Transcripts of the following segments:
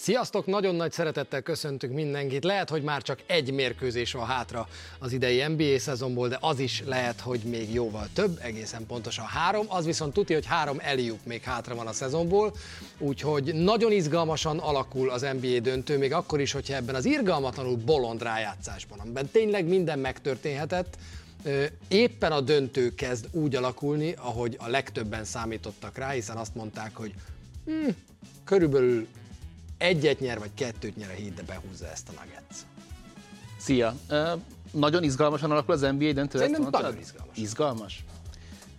Sziasztok, nagyon nagy szeretettel köszöntünk mindenkit. Lehet, hogy már csak egy mérkőzés van hátra az idei NBA szezonból, de az is lehet, hogy még jóval több, egészen pontosan három. Az viszont tudja, hogy három eliup még hátra van a szezonból, úgyhogy nagyon izgalmasan alakul az NBA döntő, még akkor is, hogyha ebben az irgalmatlanul bolond rájátszásban, amiben tényleg minden megtörténhetett, éppen a döntő kezd úgy alakulni, ahogy a legtöbben számítottak rá, hiszen azt mondták, hogy hmm, körülbelül egyet nyer, vagy kettőt nyer a híd, de behúzza ezt a Nuggets. Szia! Uh, nagyon izgalmasan alakul az NBA döntő? Szerintem nagyon izgalmas. Izgalmas?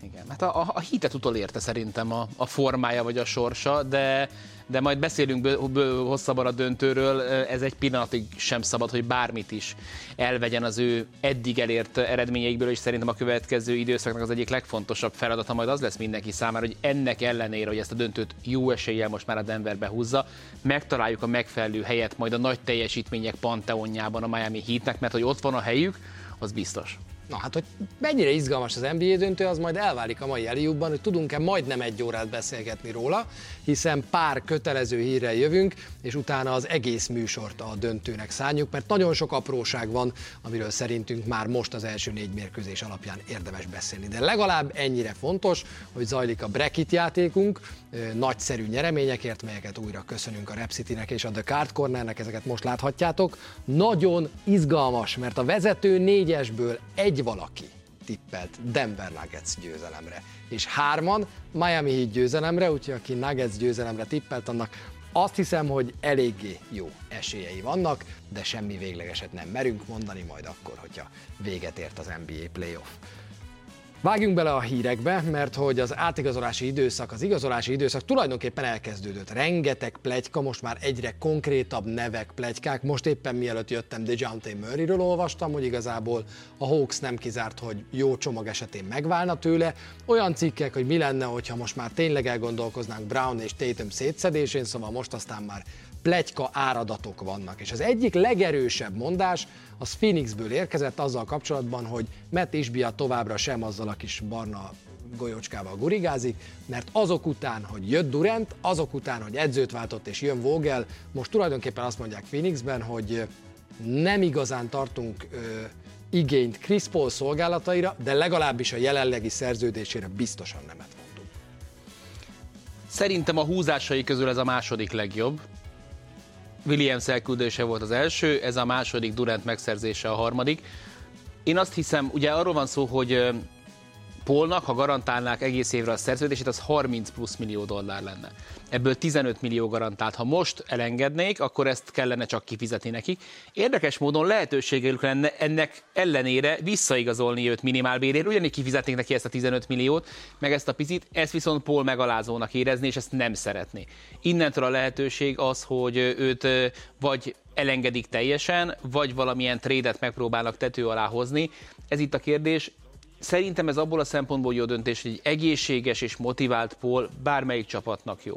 Igen, hát a, a, a hitet utolérte szerintem a, a formája vagy a sorsa, de de majd beszélünk bő, bő, hosszabban a döntőről, ez egy pillanatig sem szabad, hogy bármit is elvegyen az ő eddig elért eredményeikből, és szerintem a következő időszaknak az egyik legfontosabb feladata majd az lesz mindenki számára, hogy ennek ellenére, hogy ezt a döntőt jó eséllyel most már a Denverbe húzza, megtaláljuk a megfelelő helyet majd a nagy teljesítmények panteonjában a Miami Heatnek, mert hogy ott van a helyük, az biztos. Na hát, hogy mennyire izgalmas az NBA döntő, az majd elválik a mai eljúbban, hogy tudunk-e majdnem egy órát beszélgetni róla, hiszen pár kötelező hírrel jövünk, és utána az egész műsort a döntőnek szálljuk, mert nagyon sok apróság van, amiről szerintünk már most az első négy mérkőzés alapján érdemes beszélni. De legalább ennyire fontos, hogy zajlik a bracket játékunk, nagyszerű nyereményekért, melyeket újra köszönünk a Repsitinek és a The Card Cornernek, ezeket most láthatjátok. Nagyon izgalmas, mert a vezető négyesből egy valaki tippelt Denver Nuggets győzelemre, és hárman Miami Heat győzelemre, úgyhogy aki Nuggets győzelemre tippelt, annak azt hiszem, hogy eléggé jó esélyei vannak, de semmi véglegeset nem merünk mondani, majd akkor, hogyha véget ért az NBA playoff. Vágjunk bele a hírekbe, mert hogy az átigazolási időszak, az igazolási időszak tulajdonképpen elkezdődött. Rengeteg plegyka, most már egyre konkrétabb nevek plegykák. Most éppen mielőtt jöttem, DeJounte Murrayről olvastam, hogy igazából a Hawks nem kizárt, hogy jó csomag esetén megválna tőle. Olyan cikkek, hogy mi lenne, hogyha most már tényleg elgondolkoznánk Brown és Tatum szétszedésén, szóval most aztán már plegyka áradatok vannak. És az egyik legerősebb mondás az Phoenixből érkezett azzal kapcsolatban, hogy Matt Isbia továbbra sem azzal a kis barna golyócskával gurigázik, mert azok után, hogy jött Durant, azok után, hogy edzőt váltott és jön Vogel, most tulajdonképpen azt mondják Phoenixben, hogy nem igazán tartunk ö, igényt Chris Paul szolgálataira, de legalábbis a jelenlegi szerződésére biztosan nemet mondunk. Szerintem a húzásai közül ez a második legjobb. Williams elküldése volt az első, ez a második, Durant megszerzése a harmadik. Én azt hiszem, ugye arról van szó, hogy Polnak, ha garantálnák egész évre a szerződését, az 30 plusz millió dollár lenne. Ebből 15 millió garantált. Ha most elengednék, akkor ezt kellene csak kifizetni nekik. Érdekes módon lehetőségük lenne ennek ellenére visszaigazolni őt minimálbérért, ugyanígy kifizetnék neki ezt a 15 milliót, meg ezt a picit, ezt viszont Paul megalázónak érezni, és ezt nem szeretné. Innentől a lehetőség az, hogy őt vagy elengedik teljesen, vagy valamilyen trédet megpróbálnak tető alá hozni. Ez itt a kérdés, Szerintem ez abból a szempontból jó döntés, hogy egy egészséges és motivált Paul bármelyik csapatnak jó.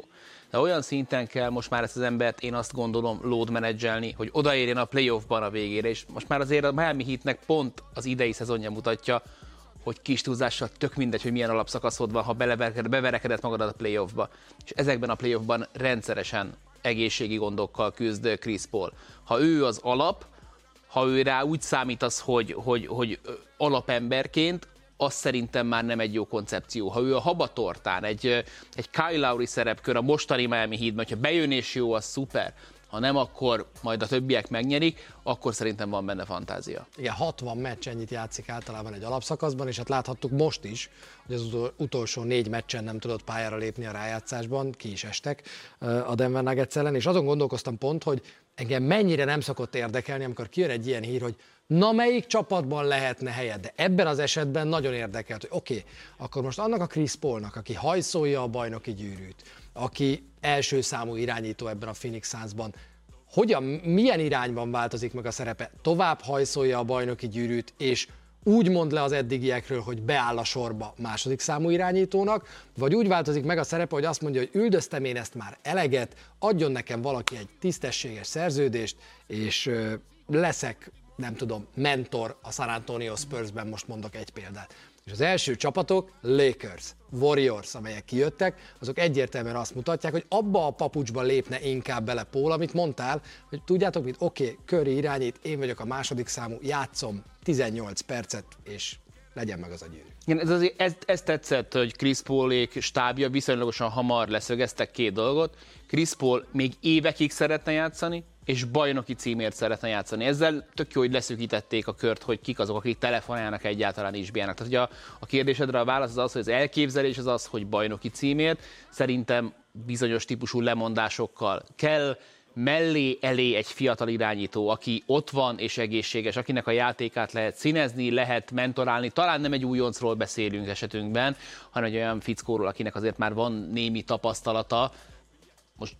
De olyan szinten kell most már ezt az embert, én azt gondolom, load menedzselni, hogy odaérjen a playoffban a végére, és most már azért a Miami Heatnek pont az idei szezonja mutatja, hogy kis túlzással tök mindegy, hogy milyen alapszakaszod van, ha beverekedett magadat a playoffba. És ezekben a playoffban rendszeresen egészségi gondokkal küzd Chris Paul. Ha ő az alap, ha ő rá úgy számítasz, hogy, hogy, hogy alapemberként, az szerintem már nem egy jó koncepció. Ha ő a habatortán, egy, egy Kyle Lowry szerepkör a mostani Miami Heat, hogyha bejön és jó, az szuper. Ha nem, akkor majd a többiek megnyerik, akkor szerintem van benne fantázia. Igen, 60 meccs ennyit játszik általában egy alapszakaszban, és hát láthattuk most is, hogy az utolsó négy meccsen nem tudott pályára lépni a rájátszásban, ki is estek a Denver Nuggets ellen, és azon gondolkoztam pont, hogy engem mennyire nem szokott érdekelni, amikor kijön egy ilyen hír, hogy na melyik csapatban lehetne helyed. De ebben az esetben nagyon érdekelt, hogy oké, okay, akkor most annak a Chris Paulnak, aki hajszolja a bajnoki gyűrűt, aki első számú irányító ebben a Phoenix Sunsban, hogyan, milyen irányban változik meg a szerepe? Tovább hajszolja a bajnoki gyűrűt, és úgy mond le az eddigiekről, hogy beáll a sorba második számú irányítónak, vagy úgy változik meg a szerepe, hogy azt mondja, hogy üldöztem én ezt már eleget, adjon nekem valaki egy tisztességes szerződést, és leszek nem tudom, mentor a San Antonio Spursben, most mondok egy példát. És az első csapatok Lakers, Warriors, amelyek kijöttek, azok egyértelműen azt mutatják, hogy abba a papucsba lépne inkább bele Paul, amit mondtál, hogy tudjátok mit, oké, okay, Curry irányít, én vagyok a második számú, játszom 18 percet, és legyen meg az a gyűrű. Igen, ez, azért, ez, ez tetszett, hogy Chris Paulék stábja viszonylagosan hamar leszögeztek két dolgot. Chris Paul még évekig szeretne játszani, és bajnoki címért szeretne játszani. Ezzel tök jó, hogy leszűkítették a kört, hogy kik azok, akik telefonálnak egyáltalán is bírnak. Tehát ugye a, a kérdésedre a válasz az az, hogy az elképzelés az az, hogy bajnoki címért. Szerintem bizonyos típusú lemondásokkal kell mellé elé egy fiatal irányító, aki ott van és egészséges, akinek a játékát lehet színezni, lehet mentorálni. Talán nem egy újoncról beszélünk esetünkben, hanem egy olyan fickóról, akinek azért már van némi tapasztalata. Most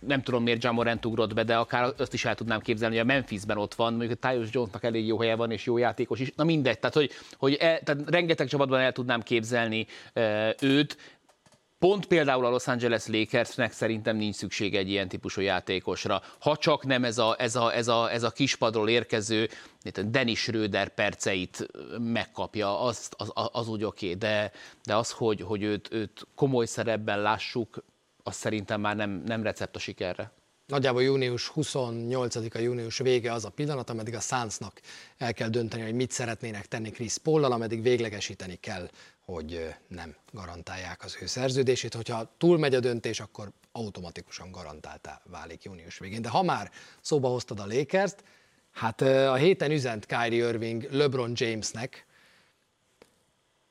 nem tudom miért Jamorant ugrott be, de akár azt is el tudnám képzelni, hogy a Memphisben ott van, mondjuk a Tyus Jonesnak elég jó helye van, és jó játékos is. Na mindegy, tehát hogy, hogy el, tehát rengeteg csapatban el tudnám képzelni e, őt, Pont például a Los Angeles Lakersnek szerintem nincs szükség egy ilyen típusú játékosra. Ha csak nem ez a, ez a, ez a, ez a kispadról érkező Dennis Schröder perceit megkapja, az, az, az úgy oké, okay. de, de az, hogy, hogy őt, őt komoly szerepben lássuk, az szerintem már nem, nem recept a sikerre. Nagyjából június 28-a június vége az a pillanat, ameddig a Sunsnak el kell dönteni, hogy mit szeretnének tenni Chris Paul-lal, ameddig véglegesíteni kell hogy nem garantálják az ő szerződését. Hogyha túlmegy a döntés, akkor automatikusan garantáltá válik június végén. De ha már szóba hoztad a lakers hát a héten üzent Kyrie Irving LeBron Jamesnek,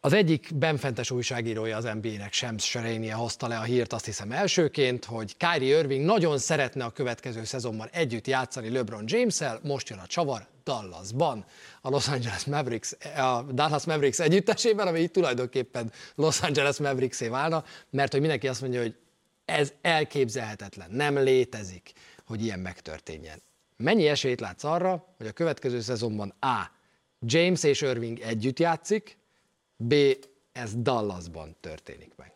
az egyik benfentes újságírója az NBA-nek, Shams Serenia hozta le a hírt azt hiszem elsőként, hogy Kyrie Irving nagyon szeretne a következő szezonban együtt játszani LeBron James-el, most jön a csavar Dallasban, a Los Angeles Mavericks, a Dallas Mavericks együttesében, ami itt tulajdonképpen Los Angeles Mavericks-é válna, mert hogy mindenki azt mondja, hogy ez elképzelhetetlen, nem létezik, hogy ilyen megtörténjen. Mennyi esélyt látsz arra, hogy a következő szezonban A. James és Irving együtt játszik, B. Ez Dallasban történik meg.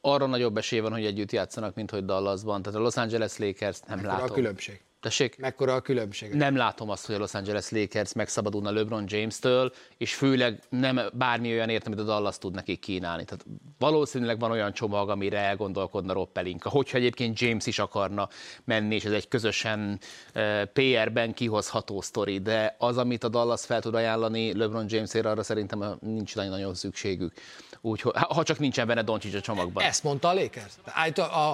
Arra nagyobb esély van, hogy együtt játszanak, mint hogy Dallasban. Tehát a Los Angeles Lakers nem Ekkora látom. a különbség. Tessék? Mekkora a különbség? Nem látom azt, hogy a Los Angeles Lakers megszabadulna LeBron James-től, és főleg nem bármi olyan értem, amit a Dallas tud nekik kínálni. Tehát valószínűleg van olyan csomag, amire elgondolkodna Rob Pelinka. Hogyha egyébként James is akarna menni, és ez egy közösen uh, PR-ben kihozható sztori, de az, amit a Dallas fel tud ajánlani LeBron Jamesért, arra szerintem nincs nagyon szükségük. Úgyhogy, ha csak nincsen benne Doncsics a csomagban. Ezt mondta a Lakers.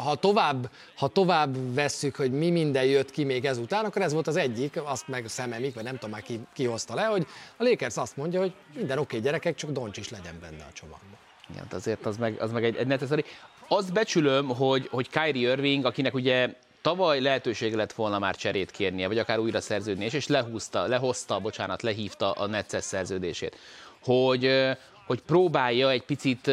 Ha tovább, ha tovább vesszük, hogy mi minden jött ki még ezután, akkor ez volt az egyik, azt meg szememik, vagy nem tudom már ki, ki hozta le, hogy a Lakers azt mondja, hogy minden oké okay, gyerekek, csak Doncsics legyen benne a csomagban. Igen, azért az meg, az meg egy, egy necessary. Azt becsülöm, hogy, hogy Kyrie Irving, akinek ugye tavaly lehetősége lett volna már cserét kérnie, vagy akár újra szerződni, és lehúzta, lehozta, bocsánat, lehívta a Netces szerződését, hogy, hogy próbálja egy picit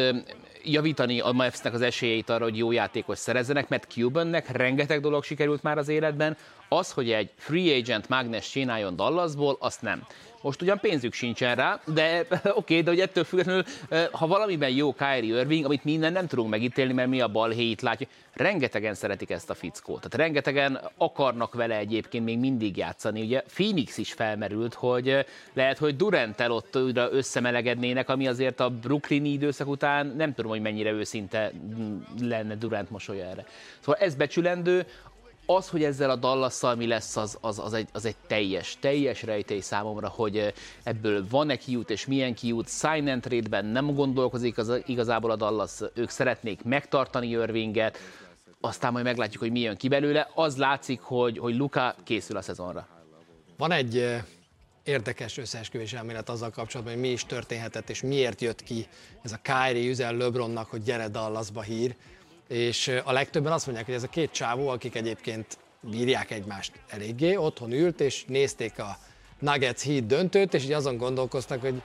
javítani a Mavs-nek az esélyeit arra, hogy jó játékos szerezzenek, mert Cubannek rengeteg dolog sikerült már az életben, az, hogy egy free agent mágnes csináljon Dallasból, azt nem. Most ugyan pénzük sincsen rá, de oké, okay, de hogy ettől függetlenül, ha valamiben jó Kyrie Irving, amit minden nem tudunk megítélni, mert mi a balhéit látjuk, rengetegen szeretik ezt a fickót. Tehát rengetegen akarnak vele egyébként még mindig játszani. Ugye Phoenix is felmerült, hogy lehet, hogy Durantel ott újra összemelegednének, ami azért a brooklyni időszak után nem tudom, hogy mennyire őszinte lenne Durant mosolya erre. Szóval ez becsülendő, az, hogy ezzel a Dallasszal mi lesz, az, az, az, egy, az egy teljes, teljes rejtély számomra, hogy ebből van-e kiút és milyen kiút. Sign and trade-ben nem gondolkozik az, igazából a Dallas, ők szeretnék megtartani Irvinget, aztán majd meglátjuk, hogy mi jön ki belőle. Az látszik, hogy, hogy Luka készül a szezonra. Van egy érdekes összeesküvés elmélet azzal kapcsolatban, hogy mi is történhetett, és miért jött ki ez a Kyrie üzen LeBronnak, hogy gyere Dallasba hír és a legtöbben azt mondják, hogy ez a két csávó, akik egyébként bírják egymást eléggé, otthon ült, és nézték a Nuggets Heat döntőt, és így azon gondolkoztak, hogy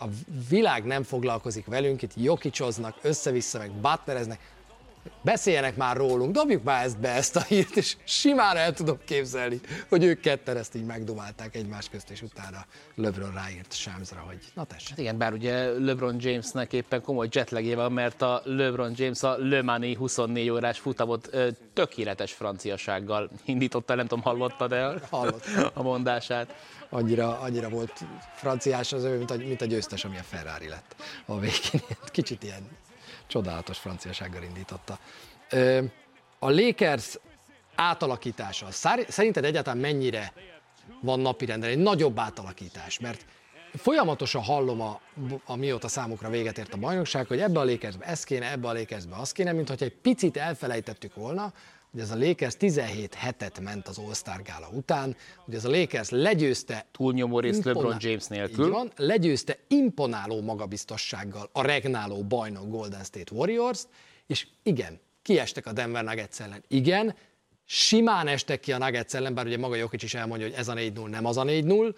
a világ nem foglalkozik velünk, itt jokicsoznak, össze-vissza, meg butlereznek, beszéljenek már rólunk, dobjuk már ezt be, ezt a hírt, és simán el tudom képzelni, hogy ők ketten ezt így megdumálták egymás közt, és utána LeBron ráírt Sámzra, hogy na tessék. Hát igen, bár ugye LeBron Jamesnek éppen komoly jetlagje van, mert a LeBron James a Le Mani 24 órás futamot tökéletes franciasággal indította, nem tudom, hallotta, de Hallottam. a mondását. Annyira, annyira volt franciás az ő, mint a, mint a győztes, ami a Ferrari lett a végén. Kicsit ilyen csodálatos franciasággal indította. A Lakers átalakítása, szerinted egyáltalán mennyire van napirenden egy nagyobb átalakítás? Mert folyamatosan hallom, a, mióta számukra véget ért a bajnokság, hogy ebbe a Lakersbe ez kéne, ebbe a Lakersbe az kéne, mint hogy egy picit elfelejtettük volna, hogy ez a Lakers 17 hetet ment az All-Star gála után, hogy ez a Lakers legyőzte... Túlnyomó részt LeBron James nélkül. Így van, legyőzte imponáló magabiztossággal a regnáló bajnok Golden State Warriors-t, és igen, kiestek a Denver Nuggets ellen. Igen, simán estek ki a Nuggets ellen, bár ugye maga Jokic is elmondja, hogy ez a 4-0 nem az a 4-0,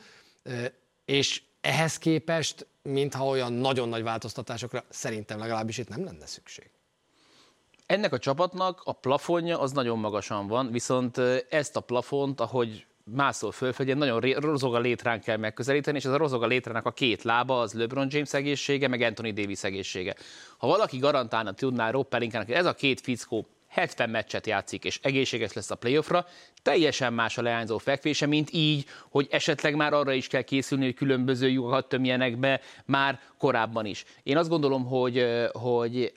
és ehhez képest, mintha olyan nagyon nagy változtatásokra szerintem legalábbis itt nem lenne szükség. Ennek a csapatnak a plafonja az nagyon magasan van, viszont ezt a plafont, ahogy mászol fölfelé, nagyon rozog a létrán kell megközelíteni, és ez a rozog a létrának a két lába, az LeBron James egészsége, meg Anthony Davis egészsége. Ha valaki garantálna tudná Rob hogy ez a két fickó 70 meccset játszik, és egészséges lesz a playoffra, teljesen más a leányzó fekvése, mint így, hogy esetleg már arra is kell készülni, hogy különböző lyukakat tömjenek be már korábban is. Én azt gondolom, hogy, hogy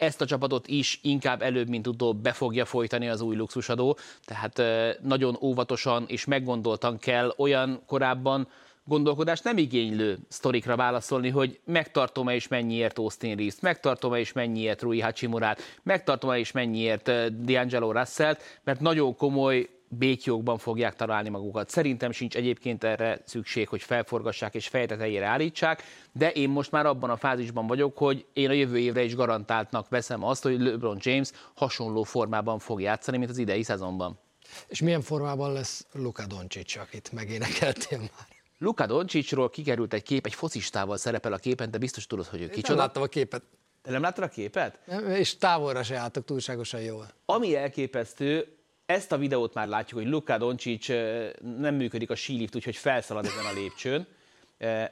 ezt a csapatot is inkább előbb, mint utóbb be fogja folytani az új luxusadó, tehát nagyon óvatosan és meggondoltan kell olyan korábban gondolkodást nem igénylő sztorikra válaszolni, hogy megtartom-e és mennyiért Austin Reeves-t, megtartom-e és mennyiért Rui Hachimurát, megtartom-e és mennyiért D'Angelo Russell-t, mert nagyon komoly békjókban fogják találni magukat. Szerintem sincs egyébként erre szükség, hogy felforgassák és fejtetejére állítsák, de én most már abban a fázisban vagyok, hogy én a jövő évre is garantáltnak veszem azt, hogy LeBron James hasonló formában fog játszani, mint az idei szezonban. És milyen formában lesz Luka Doncic, akit megénekeltél már? Luka Doncicról kikerült egy kép, egy focistával szerepel a képen, de biztos tudod, hogy ő kicsoda. Nem láttam a képet. Te nem láttad a képet? Nem, és távolra se álltak túlságosan jól. Ami elképesztő, ezt a videót már látjuk, hogy Luka Doncic nem működik a sílift, úgyhogy felszalad ezen a lépcsőn.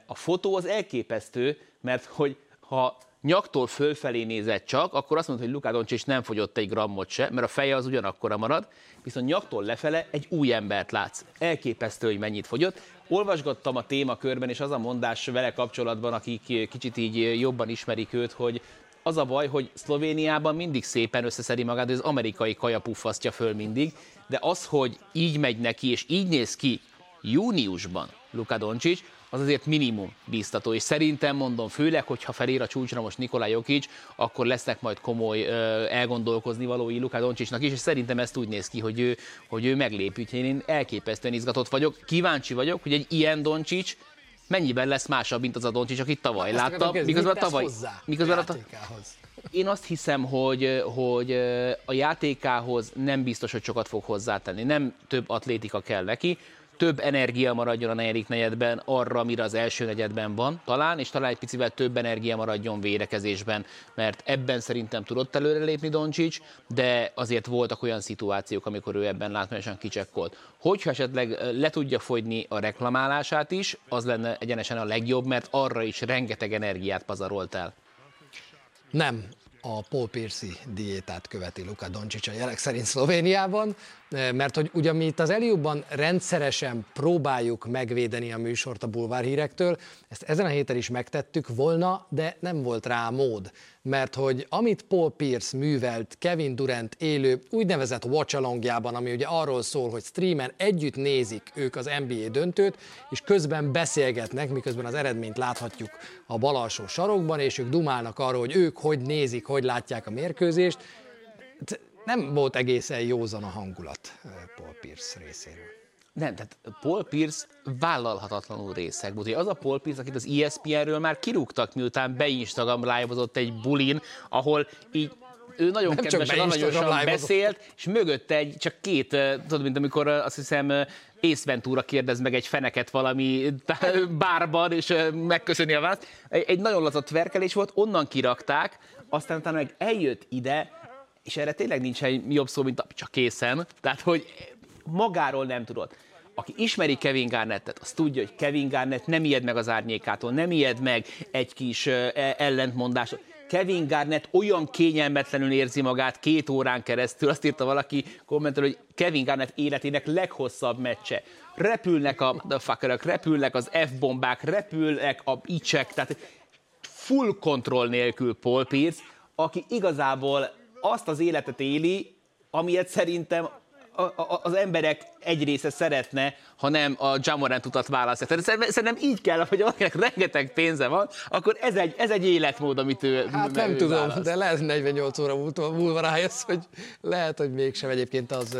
A fotó az elképesztő, mert hogy ha nyaktól fölfelé nézett csak, akkor azt mondta, hogy Luka Doncic nem fogyott egy grammot se, mert a feje az ugyanakkora marad, viszont nyaktól lefele egy új embert látsz. Elképesztő, hogy mennyit fogyott. Olvasgattam a témakörben, és az a mondás vele kapcsolatban, akik kicsit így jobban ismerik őt, hogy az a baj, hogy Szlovéniában mindig szépen összeszedi magát, hogy az amerikai kaja puffasztja föl mindig, de az, hogy így megy neki, és így néz ki júniusban Luka Doncic, az azért minimum bíztató, és szerintem mondom, főleg, hogyha felér a csúcsra most Nikolaj Jokic, akkor lesznek majd komoly elgondolkozni valói Luka Doncicnak is, és szerintem ezt úgy néz ki, hogy ő, hogy ő meglép, úgyhogy én elképesztően izgatott vagyok. Kíváncsi vagyok, hogy egy ilyen Doncic mennyiben lesz másabb, mint az a Doncsics, akit tavaly hát láttam. Miközben a tavaly, miközben a, a én azt hiszem, hogy, hogy a játékához nem biztos, hogy sokat fog hozzátenni. Nem több atlétika kell neki, több energia maradjon a negyedik negyedben arra, amire az első negyedben van talán, és talán egy picivel több energia maradjon védekezésben, mert ebben szerintem tudott előrelépni Doncsics, de azért voltak olyan szituációk, amikor ő ebben látványosan kicsekkolt. Hogyha esetleg le tudja fogyni a reklamálását is, az lenne egyenesen a legjobb, mert arra is rengeteg energiát pazarolt el. Nem, a Paul Pierce diétát követi Luka Doncic a jelek szerint Szlovéniában, eh, mert hogy ugye mi itt az Eliubban rendszeresen próbáljuk megvédeni a műsort a bulvárhírektől, ezt ezen a héten is megtettük volna, de nem volt rá mód mert hogy amit Paul Pierce művelt Kevin Durant élő úgynevezett watch alongjában, ami ugye arról szól, hogy streamen együtt nézik ők az NBA döntőt, és közben beszélgetnek, miközben az eredményt láthatjuk a bal alsó sarokban, és ők dumálnak arról, hogy ők hogy nézik, hogy látják a mérkőzést. Nem volt egészen józan a hangulat eh, Paul Pierce részéről. Nem, tehát Paul Pierce vállalhatatlanul részek. Ugye az a Paul Pierce, akit az ESPN-ről már kirúgtak, miután beinstagram live egy bulin, ahol így ő nagyon nem kedvesen, aranyosan beszélt, és mögötte egy, csak két, eh, tudod, mint amikor eh, azt hiszem eh, Ace Ventura kérdez meg egy feneket valami bárban, és megköszöni a választ. Egy nagyon lazott verkelés volt, onnan kirakták, aztán utána meg eljött ide, és erre tényleg nincs egy jobb szó, mint a, csak készen, tehát hogy magáról nem tudod. Aki ismeri Kevin Garnettet, az tudja, hogy Kevin Garnett nem ijed meg az árnyékától, nem ijed meg egy kis e, ellentmondástól. Kevin Garnett olyan kényelmetlenül érzi magát két órán keresztül, azt írta valaki kommentelő, hogy Kevin Garnett életének leghosszabb meccse. Repülnek a fuckerök, repülnek az F-bombák, repülnek a icsek, tehát full kontroll nélkül Paul Pierce, aki igazából azt az életet éli, amilyet szerintem a, a, az emberek egy része szeretne, ha nem a Jamorant utat választja. Tehát szerintem így kell, hogy valakinek rengeteg pénze van, akkor ez egy, ez egy életmód, amit ő Hát nem ő tudom, választ. de lehet 48 óra múlva rájössz, hogy lehet, hogy mégsem egyébként az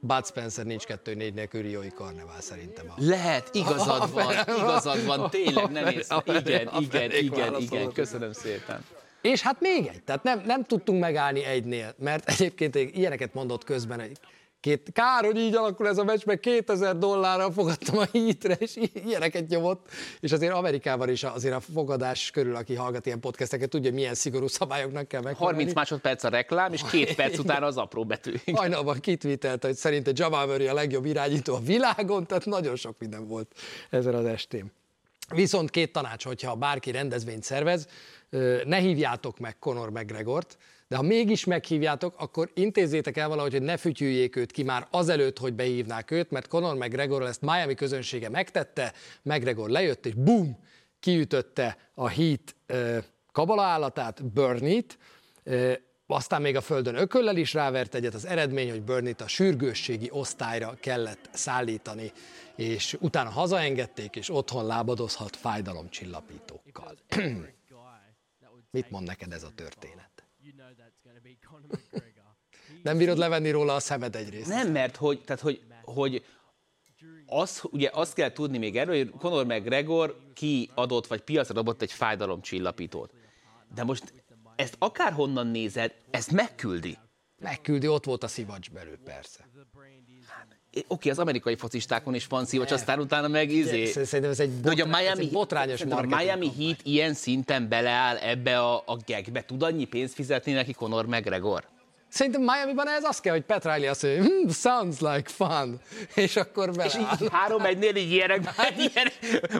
Bud Spencer nincs 2-4 nélkül Rioi Karnevál szerintem. A... Lehet, igazad a, van, igazad van, tényleg nem. Igen, igen, igen, igen, köszönöm szépen. És hát még egy, tehát nem, nem tudtunk megállni egynél, mert egyébként ilyeneket mondott közben, hogy Két, kár, hogy így alakul ez a meccs, mert 2000 dollárral fogadtam a hítre, és ilyeneket nyomott. És azért Amerikában is azért a fogadás körül, aki hallgat ilyen podcasteket, tudja, milyen szigorú szabályoknak kell meg. 30 másodperc a reklám, és két perc után az apró betű. Hajnalban kitvítelte, hogy szerinte Jamal Murray a legjobb irányító a világon, tehát nagyon sok minden volt ezen az estén. Viszont két tanács, hogyha bárki rendezvényt szervez, ne hívjátok meg Conor McGregort, de ha mégis meghívjátok, akkor intézzétek el valahogy, hogy ne fütyüljék őt ki már azelőtt, hogy behívnák őt, mert Conor McGregor ezt Miami közönsége megtette, McGregor lejött, és bum, kiütötte a Heat kabala állatát, Burnit, aztán még a földön ököllel is rávert egyet, az eredmény, hogy Burnit a sürgősségi osztályra kellett szállítani, és utána hazaengedték, és otthon lábadozhat fájdalomcsillapítókkal. Mit mond neked ez a történet? Nem bírod levenni róla a szemed egyrészt. Nem, mert hogy, tehát, hogy, hogy az, ugye azt kell tudni még erről, hogy Conor McGregor adott vagy piacra dobott egy fájdalomcsillapítót. De most ezt akárhonnan nézed, ezt megküldi. Megküldi, ott volt a szivacs belül, persze. Oké, okay, az amerikai focistákon is van szivacs, aztán utána meg izé. Szerintem ez egy, botrá... hogy a Miami, ez egy botrányos a Miami Heat ilyen szinten beleáll ebbe a, a gegbe. Tud annyi pénzt fizetni neki Conor McGregor? Szerintem Miami-ban ez az kell, hogy Pat Riley azt mondja, hm, sounds like fun, és akkor beleáll. És így három egynél így ilyenek, hát, ilyen,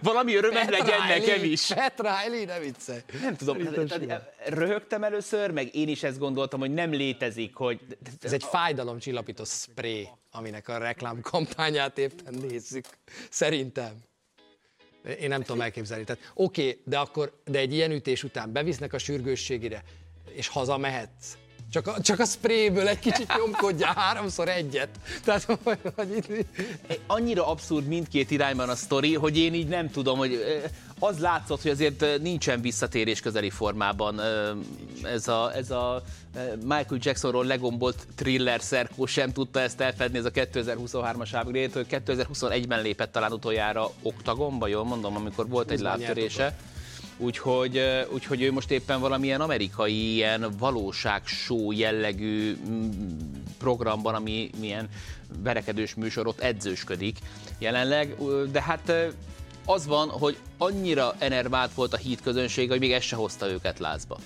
valami örömem legyen Riley, nekem is. Pat Riley, ne viccelj. Nem tudom, tehát, röhögtem először, meg én is ezt gondoltam, hogy nem létezik, hogy... Ez egy fájdalomcsillapító spray, aminek a reklámkampányát éppen nézzük. Szerintem. Én nem tudom elképzelni. Tehát oké, okay, de akkor, de egy ilyen ütés után bevisznek a sürgősségére, és hazamehetsz csak a, csak a sprayből egy kicsit nyomkodja háromszor egyet. Tehát, hogy itt... Annyira abszurd mindkét irányban a sztori, hogy én így nem tudom, hogy az látszott, hogy azért nincsen visszatérés közeli formában ez a, ez a Michael Jacksonról legombolt thriller szerkó sem tudta ezt elfedni, ez a 2023-as ábgrét, hogy 2021-ben lépett talán utoljára oktagonba, jól mondom, amikor volt egy lábtörése. Úgyhogy, úgyhogy ő most éppen valamilyen amerikai ilyen valóságshow jellegű mm, programban, ami milyen verekedős műsor, ott edzősködik jelenleg, de hát az van, hogy annyira enervált volt a híd közönség, hogy még ez se hozta őket lázba.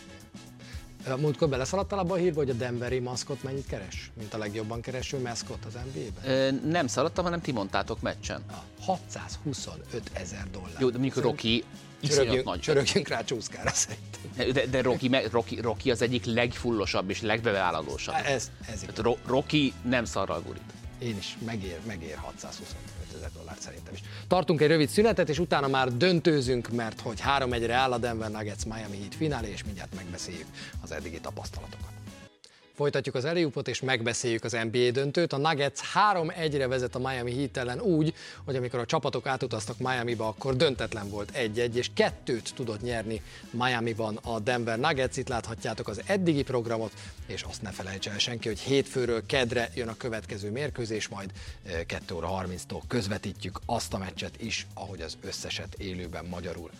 Múltkor beleszaladtál abba a hírba, hogy a Denveri maszkot mennyit keres? Mint a legjobban kereső maszkot az NBA-ben? Nem szaladtam, hanem ti mondtátok meccsen. 625 ezer dollár. Jó, de mondjuk Rocky Csörögjünk, nagy. Csörögjünk rá csúszkára szerintem. De, de Rocky, Rocky, Rocky, az egyik legfullosabb és legbevállalósabb. Ez, ez Tehát Rocky nem szarral gurít. Én is megér, megér 625 ezer dollárt szerintem is. Tartunk egy rövid szünetet, és utána már döntőzünk, mert hogy 3-1-re áll a Denver Nuggets Miami Heat finálé, és mindjárt megbeszéljük az eddigi tapasztalatokat. Folytatjuk az Eliupot és megbeszéljük az NBA döntőt. A Nuggets 3-1-re vezet a Miami Heat ellen úgy, hogy amikor a csapatok átutaztak Miami-ba, akkor döntetlen volt 1-1, és kettőt tudott nyerni Miami-ban a Denver Nuggets. Itt láthatjátok az eddigi programot, és azt ne felejtse el senki, hogy hétfőről kedre jön a következő mérkőzés, majd 2 óra 30-tól közvetítjük azt a meccset is, ahogy az összeset élőben magyarul.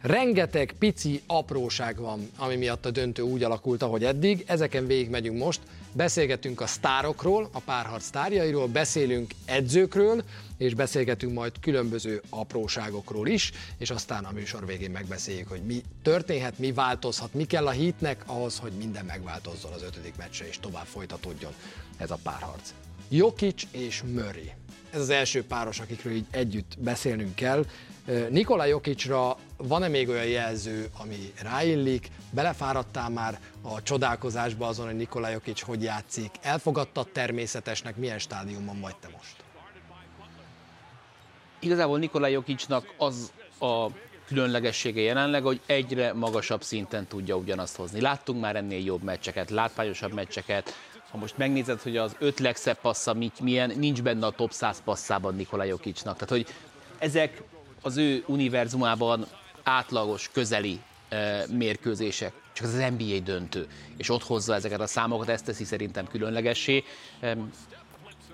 Rengeteg pici apróság van, ami miatt a döntő úgy alakult, ahogy eddig. Ezeken végig megyünk most. beszélgetünk a sztárokról, a párharc sztárjairól, beszélünk edzőkről, és beszélgetünk majd különböző apróságokról is, és aztán a műsor végén megbeszéljük, hogy mi történhet, mi változhat, mi kell a hitnek ahhoz, hogy minden megváltozzon az ötödik meccse, és tovább folytatódjon ez a párharc. Jokic és Murray. Ez az első páros, akikről így együtt beszélnünk kell. Nikola Jokicra van-e még olyan jelző, ami ráillik? Belefáradtál már a csodálkozásba azon, hogy Nikola Jokic hogy játszik? Elfogadtad természetesnek? Milyen stádiumban vagy te most? Igazából Nikola Jokicnak az a különlegessége jelenleg, hogy egyre magasabb szinten tudja ugyanazt hozni. Láttunk már ennél jobb meccseket, látványosabb meccseket, ha most megnézed, hogy az öt legszebb passza milyen, nincs benne a top 100 passzában Nikola Jokicsnak. Tehát, hogy ezek az ő univerzumában átlagos, közeli mérkőzések, csak az, az NBA döntő, és ott hozza ezeket a számokat, ezt teszi szerintem különlegessé.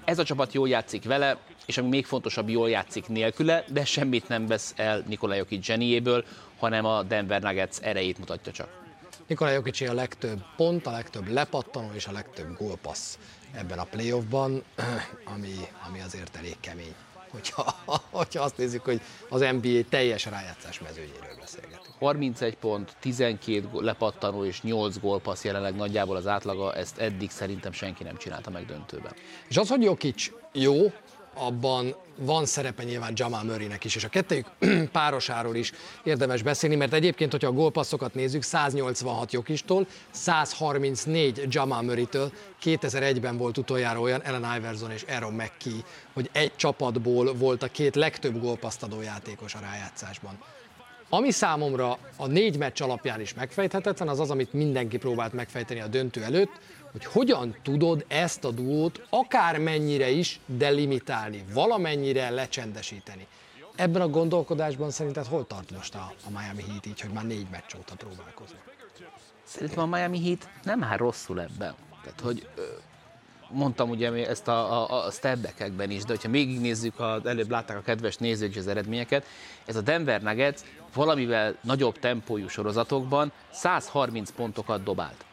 Ez a csapat jól játszik vele, és ami még fontosabb, jól játszik nélküle, de semmit nem vesz el Nikola Jokic zseniéből, hanem a Denver Nuggets erejét mutatja csak. Nikola Jokic a legtöbb pont, a legtöbb lepattanó és a legtöbb gólpassz ebben a playoffban, ami, ami azért elég kemény. Hogyha, hogyha azt nézzük, hogy az NBA teljes rájátszás mezőnyéről beszélgetünk. 31 pont, 12 lepattanó és 8 gólpassz jelenleg nagyjából az átlaga, ezt eddig szerintem senki nem csinálta meg döntőben. És az, hogy Jokic jó, abban van szerepe nyilván Jamal Murraynek is, és a kettőjük párosáról is érdemes beszélni, mert egyébként, hogyha a gólpasszokat nézzük, 186 Jokistól, 134 Jamal Murray-től, 2001-ben volt utoljára olyan Ellen Iverson és Aaron McKee, hogy egy csapatból volt a két legtöbb gólpaszt adó játékos a rájátszásban. Ami számomra a négy meccs alapján is megfejthetetlen, az az, amit mindenki próbált megfejteni a döntő előtt, hogy hogyan tudod ezt a duót akármennyire is delimitálni, valamennyire lecsendesíteni. Ebben a gondolkodásban szerinted hol tart most a, a Miami Heat így, hogy már négy meccs óta próbálkozni? Szerintem a Miami Heat nem áll rosszul ebben. Tehát, hogy mondtam ugye ezt a, a, a stepbackekben is, de hogyha végignézzük, az előbb látták a kedves nézők az eredményeket, ez a Denver Nuggets valamivel nagyobb tempójú sorozatokban 130 pontokat dobált.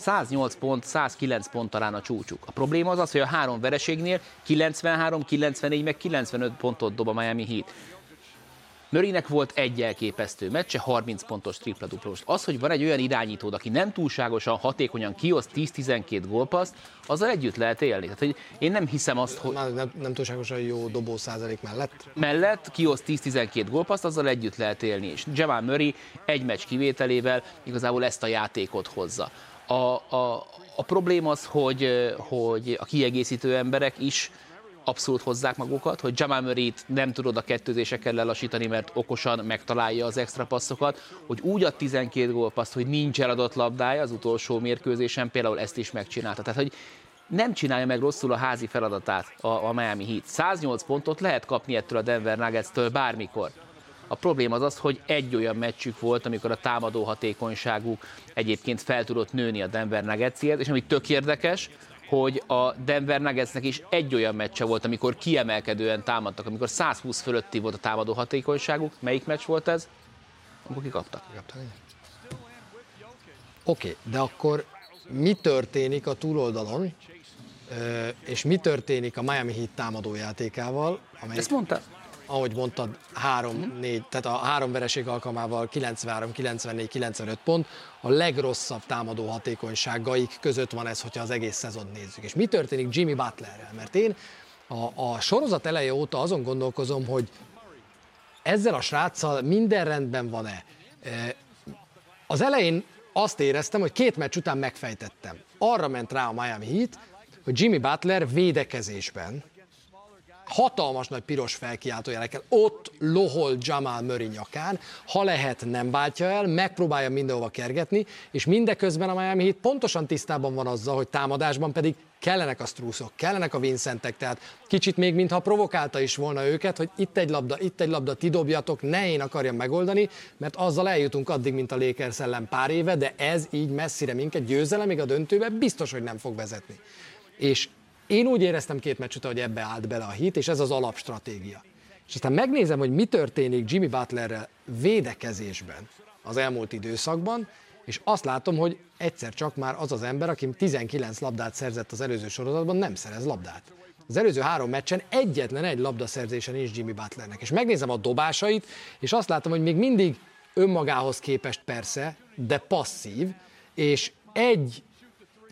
108 pont, 109 pont talán a csúcsuk. A probléma az az, hogy a három vereségnél 93, 94, meg 95 pontot dob a Miami Heat. Mörinek volt egy elképesztő meccse, 30 pontos tripla dupla. az, hogy van egy olyan irányítód, aki nem túlságosan hatékonyan kihoz 10-12 gólpaszt, azzal együtt lehet élni. Tehát, hogy én nem hiszem azt, hogy... Nem, nem túlságosan jó dobó százalék mellett? Mellett kihoz 10-12 gólpaszt, azzal együtt lehet élni. És Jamal Murray egy meccs kivételével igazából ezt a játékot hozza. A, a, a probléma az, hogy, hogy a kiegészítő emberek is abszolút hozzák magukat, hogy Jamal murray nem tudod a kettőzésekkel lelassítani, mert okosan megtalálja az extra passzokat, hogy úgy ad 12 gólpaszt, hogy nincs eladott labdája az utolsó mérkőzésen, például ezt is megcsinálta. Tehát, hogy nem csinálja meg rosszul a házi feladatát a, a Miami Heat. 108 pontot lehet kapni ettől a Denver Nuggets-től bármikor. A probléma az az, hogy egy olyan meccsük volt, amikor a támadó hatékonyságuk egyébként fel tudott nőni a Denver Nuggetsért, és ami tök érdekes, hogy a Denver Nuggetsnek is egy olyan meccse volt, amikor kiemelkedően támadtak, amikor 120 fölötti volt a támadó hatékonyságuk. Melyik meccs volt ez? Amikor kikaptak. Oké, okay, de akkor mi történik a túloldalon, és mi történik a Miami Heat támadójátékával? Amely... Ezt mondta ahogy mondtad, három, négy, tehát a három vereség alkalmával 93, 94, 95 pont, a legrosszabb támadó hatékonyságaik között van ez, hogyha az egész szezon nézzük. És mi történik Jimmy Butlerrel? Mert én a, a sorozat eleje óta azon gondolkozom, hogy ezzel a sráccal minden rendben van-e. Az elején azt éreztem, hogy két meccs után megfejtettem. Arra ment rá a Miami Heat, hogy Jimmy Butler védekezésben hatalmas nagy piros felkiáltójelekkel, ott lohol Jamal Murray nyakán, ha lehet nem váltja el, megpróbálja mindenhova kergetni, és mindeközben a Miami Heat pontosan tisztában van azzal, hogy támadásban pedig kellenek a strúszok, kellenek a Vincentek, tehát kicsit még mintha provokálta is volna őket, hogy itt egy labda, itt egy labda, ti dobjatok, ne én akarjam megoldani, mert azzal eljutunk addig, mint a Lakers ellen pár éve, de ez így messzire minket győzelemig a döntőbe biztos, hogy nem fog vezetni. És én úgy éreztem két meccs után, hogy ebbe állt bele a hit, és ez az alapstratégia. És aztán megnézem, hogy mi történik Jimmy Butlerrel védekezésben az elmúlt időszakban, és azt látom, hogy egyszer csak már az az ember, aki 19 labdát szerzett az előző sorozatban, nem szerez labdát. Az előző három meccsen egyetlen egy labdaszerzésen nincs Jimmy Butlernek. És megnézem a dobásait, és azt látom, hogy még mindig önmagához képest persze, de passzív, és egy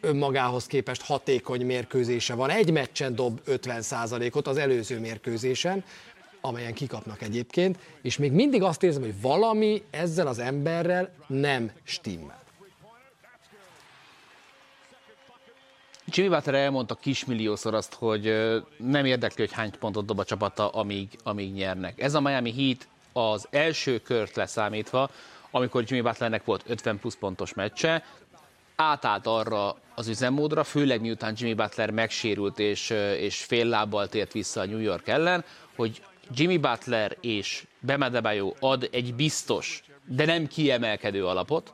önmagához képest hatékony mérkőzése van. Egy meccsen dob 50%-ot az előző mérkőzésen, amelyen kikapnak egyébként, és még mindig azt érzem, hogy valami ezzel az emberrel nem stimmel. Jimmy Butler elmondta kismilliószor azt, hogy nem érdekli, hogy hány pontot dob a csapata, amíg, amíg nyernek. Ez a Miami Heat az első kört leszámítva, amikor Jimmy Butlernek volt 50 plusz pontos meccse, átállt arra az üzemmódra, főleg miután Jimmy Butler megsérült és, és fél lábbal tért vissza a New York ellen, hogy Jimmy Butler és Bemedebayo ad egy biztos, de nem kiemelkedő alapot,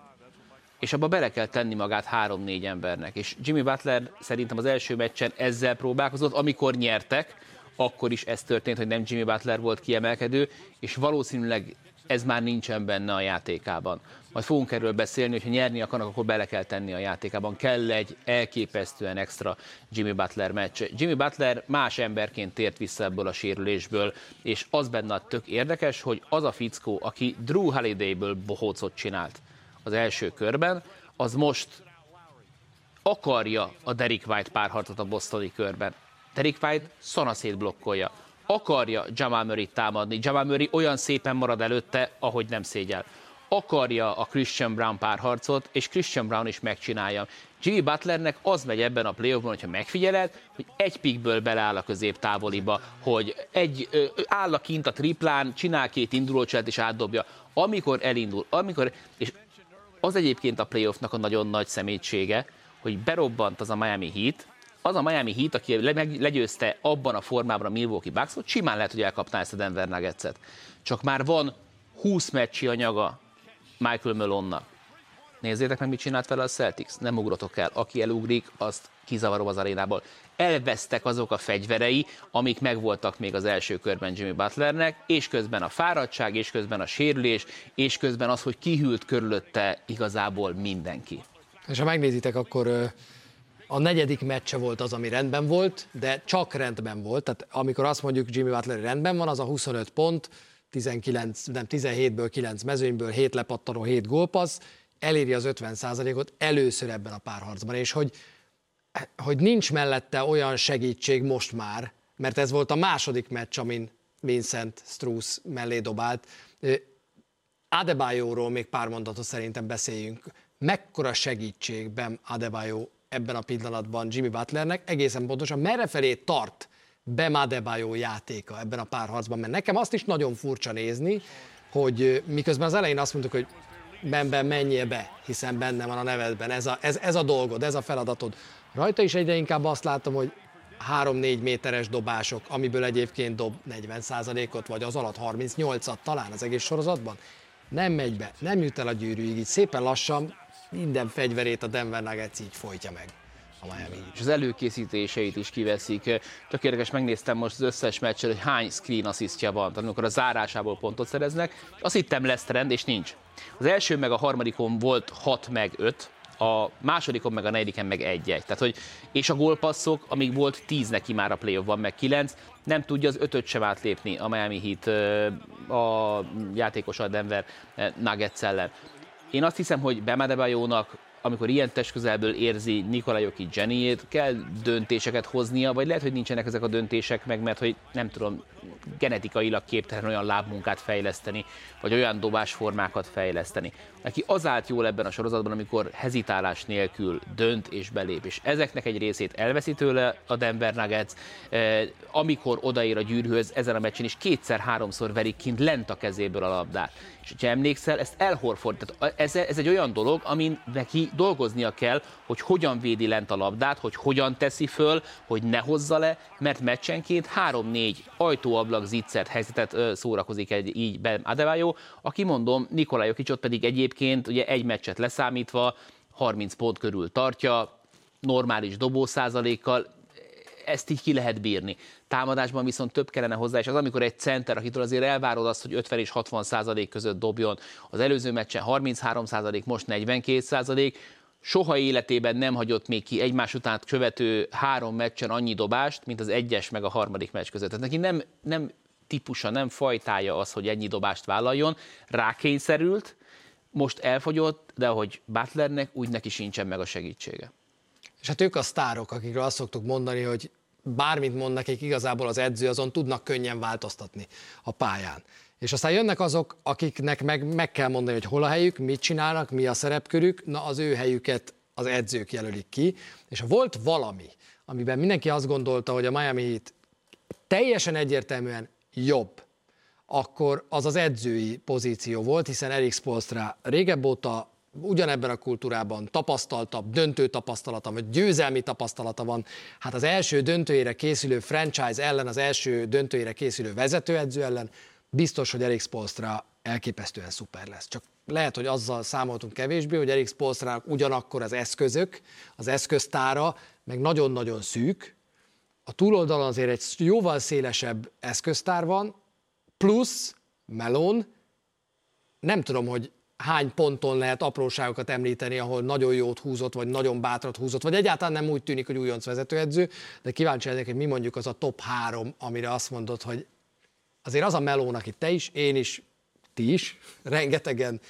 és abba bele kell tenni magát három-négy embernek. És Jimmy Butler szerintem az első meccsen ezzel próbálkozott, amikor nyertek, akkor is ez történt, hogy nem Jimmy Butler volt kiemelkedő, és valószínűleg ez már nincsen benne a játékában. Majd fogunk erről beszélni, hogy ha nyerni akarnak, akkor bele kell tenni a játékában. Kell egy elképesztően extra Jimmy Butler meccs. Jimmy Butler más emberként tért vissza ebből a sérülésből, és az benne tök érdekes, hogy az a fickó, aki Drew Holidayből bohócot csinált az első körben, az most akarja a Derek White párharcot a bostoni körben. Derek White szanaszét blokkolja. Akarja Jamal Murray támadni. Jamal Murray olyan szépen marad előtte, ahogy nem szégyel. Akarja a Christian Brown párharcot, és Christian Brown is megcsinálja. Jimmy Butlernek az megy ebben a playoffban, hogyha megfigyeled, hogy egy pikből beleáll a közép távoliba, hogy egy ö, áll a kint a triplán, csinál két indulócselt és átdobja. Amikor elindul, amikor, és az egyébként a playoffnak a nagyon nagy szemétsége, hogy berobbant az a Miami Heat, az a Miami Heat, aki legyőzte abban a formában a Milwaukee Bucks-ot, simán lehet, hogy elkapná ezt a Denver Nuggets-et. Csak már van 20 meccsi anyaga Michael Malone-nak. Nézzétek meg, mit csinált vele a Celtics. Nem ugrotok el. Aki elugrik, azt kizavarom az arénából. Elvesztek azok a fegyverei, amik megvoltak még az első körben Jimmy Butlernek, és közben a fáradtság, és közben a sérülés, és közben az, hogy kihűlt körülötte igazából mindenki. És ha megnézitek, akkor a negyedik meccse volt az, ami rendben volt, de csak rendben volt. Tehát amikor azt mondjuk Jimmy Butler rendben van, az a 25 pont, 19, nem 17-ből 9 mezőnyből, 7 lepattanó, 7 gólpassz, eléri az 50%-ot először ebben a párharcban, és hogy, hogy nincs mellette olyan segítség most már, mert ez volt a második meccs, amin Vincent Struss mellé dobált. Adebayoról még pár mondatot szerintem beszéljünk. Mekkora segítség Ben Adebayo ebben a pillanatban Jimmy Butlernek, egészen pontosan merre felé tart Bem Adebayo játéka ebben a párharcban, mert nekem azt is nagyon furcsa nézni, hogy miközben az elején azt mondtuk, hogy Benben menjél be, hiszen benne van a nevedben, ez a, ez, ez a dolgod, ez a feladatod. Rajta is egyre inkább azt látom, hogy 3-4 méteres dobások, amiből egyébként dob 40%-ot, vagy az alatt 38-at talán az egész sorozatban, nem megy be, nem jut el a gyűrűig, így szépen lassan minden fegyverét a Denver Nuggets így folytja meg a Miami És az előkészítéseit is kiveszik. Tök érdekes, megnéztem most az összes meccset, hogy hány screen asszisztja van, tehát amikor a zárásából pontot szereznek. Azt hittem lesz trend, és nincs. Az első meg a harmadikon volt 6 meg 5, a másodikon meg a negyediken meg egy-egy. Tehát, hogy, és a gólpasszok, amíg volt 10 neki már a playoffban, meg 9, nem tudja az ötöt sem átlépni a Miami Heat a játékos a Denver Nuggets ellen. Én azt hiszem, hogy Bemedebajónak amikor ilyen testközelből érzi Nikola Jokic Jennyét, kell döntéseket hoznia, vagy lehet, hogy nincsenek ezek a döntések meg, mert hogy nem tudom, genetikailag képtelen olyan lábmunkát fejleszteni, vagy olyan dobásformákat fejleszteni. Neki az állt jól ebben a sorozatban, amikor hezitálás nélkül dönt és belép, és ezeknek egy részét elveszi tőle a Denver Nuggets, eh, amikor odaér a gyűrűhöz, ezen a meccsen is kétszer-háromszor verik kint lent a kezéből a labdát. És ha emlékszel, ezt elhorford, tehát ez, ez egy olyan dolog, amin neki dolgoznia kell, hogy hogyan védi lent a labdát, hogy hogyan teszi föl, hogy ne hozza le, mert meccsenként 3-4 ajtóablak zicsert helyzetet szórakozik egy így Ben Adebayo, aki mondom, Nikolaj Jokicsot pedig egyébként ugye egy meccset leszámítva 30 pont körül tartja, normális dobószázalékkal, ezt így ki lehet bírni. Támadásban viszont több kellene hozzá, és az, amikor egy center, akitől azért elvárod azt, hogy 50 és 60 százalék között dobjon, az előző meccsen 33 százalék, most 42 százalék, soha életében nem hagyott még ki egymás után követő három meccsen annyi dobást, mint az egyes meg a harmadik meccs között. Tehát neki nem, nem típusa, nem fajtája az, hogy ennyi dobást vállaljon, rákényszerült, most elfogyott, de ahogy Butlernek, úgy neki sincsen meg a segítsége. És hát ők a sztárok, akikről azt szoktuk mondani, hogy bármit mond nekik, igazából az edző azon tudnak könnyen változtatni a pályán. És aztán jönnek azok, akiknek meg, meg kell mondani, hogy hol a helyük, mit csinálnak, mi a szerepkörük, na az ő helyüket az edzők jelölik ki. És ha volt valami, amiben mindenki azt gondolta, hogy a Miami Heat teljesen egyértelműen jobb, akkor az az edzői pozíció volt, hiszen Erik Spolstra régebb óta ugyanebben a kultúrában tapasztaltabb, döntő tapasztalata, vagy győzelmi tapasztalata van. Hát az első döntőjére készülő franchise ellen, az első döntőjére készülő vezetőedző ellen biztos, hogy Erik Spolstra elképesztően szuper lesz. Csak lehet, hogy azzal számoltunk kevésbé, hogy Erik Spolstra ugyanakkor az eszközök, az eszköztára, meg nagyon-nagyon szűk. A túloldalon azért egy jóval szélesebb eszköztár van, plusz Melon, nem tudom, hogy hány ponton lehet apróságokat említeni, ahol nagyon jót húzott, vagy nagyon bátrat húzott, vagy egyáltalán nem úgy tűnik, hogy újonc vezetőedző, de kíváncsi lennék, hogy mi mondjuk az a top három, amire azt mondod, hogy azért az a melón, akit te is, én is, ti is, rengetegen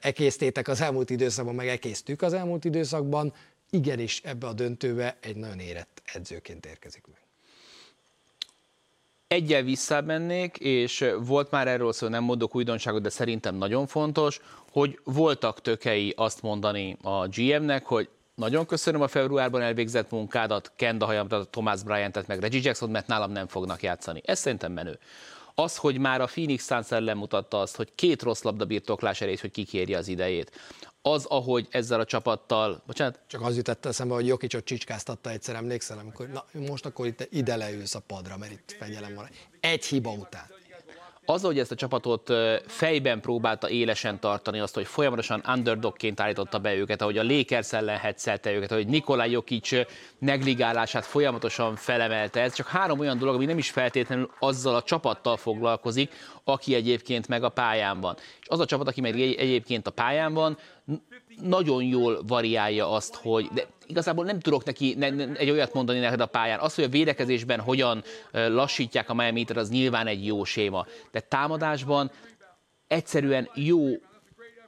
ekésztétek az elmúlt időszakban, meg ekésztük az elmúlt időszakban, igenis ebbe a döntőbe egy nagyon érett edzőként érkezik meg. Egyel visszamennék, és volt már erről szó, nem mondok újdonságot, de szerintem nagyon fontos, hogy voltak tökei azt mondani a GM-nek, hogy nagyon köszönöm a februárban elvégzett munkádat, kend a hajam, a Thomas Bryant-et, meg Reggie Jackson, mert nálam nem fognak játszani. Ez szerintem menő. Az, hogy már a Phoenix Suns ellen mutatta azt, hogy két rossz labda birtoklás elég, hogy kikérje az idejét az, ahogy ezzel a csapattal, bocsánat? Csak az jutott eszembe, hogy Jokicsot csicskáztatta egyszer, emlékszel, amikor na, most akkor itt ide leülsz a padra, mert itt fegyelem van. Egy hiba után az, hogy ezt a csapatot fejben próbálta élesen tartani, azt, hogy folyamatosan underdogként állította be őket, ahogy a Lakers ellen hetszelte őket, ahogy Nikolaj Jokic negligálását folyamatosan felemelte. Ez csak három olyan dolog, ami nem is feltétlenül azzal a csapattal foglalkozik, aki egyébként meg a pályán van. És az a csapat, aki meg egyébként a pályán van, nagyon jól variálja azt, hogy de igazából nem tudok neki ne, ne, egy olyat mondani neked a pályán. Az, hogy a védekezésben hogyan lassítják a Miami az nyilván egy jó séma. De támadásban egyszerűen jó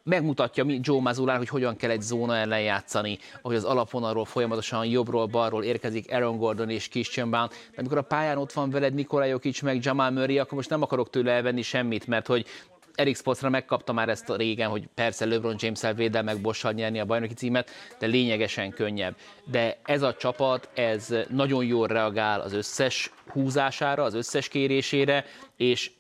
megmutatja Joe Mazulán, hogy hogyan kell egy zóna ellen játszani, ahogy az alapvonalról folyamatosan jobbról, balról érkezik Aaron Gordon és Christian Brown, de amikor a pályán ott van veled Nikola Jokic meg Jamal Murray, akkor most nem akarok tőle elvenni semmit, mert hogy Erik Spoelstra megkapta már ezt a régen, hogy persze LeBron James-el védel meg Bossal nyerni a bajnoki címet, de lényegesen könnyebb. De ez a csapat, ez nagyon jól reagál az összes húzására, az összes kérésére, és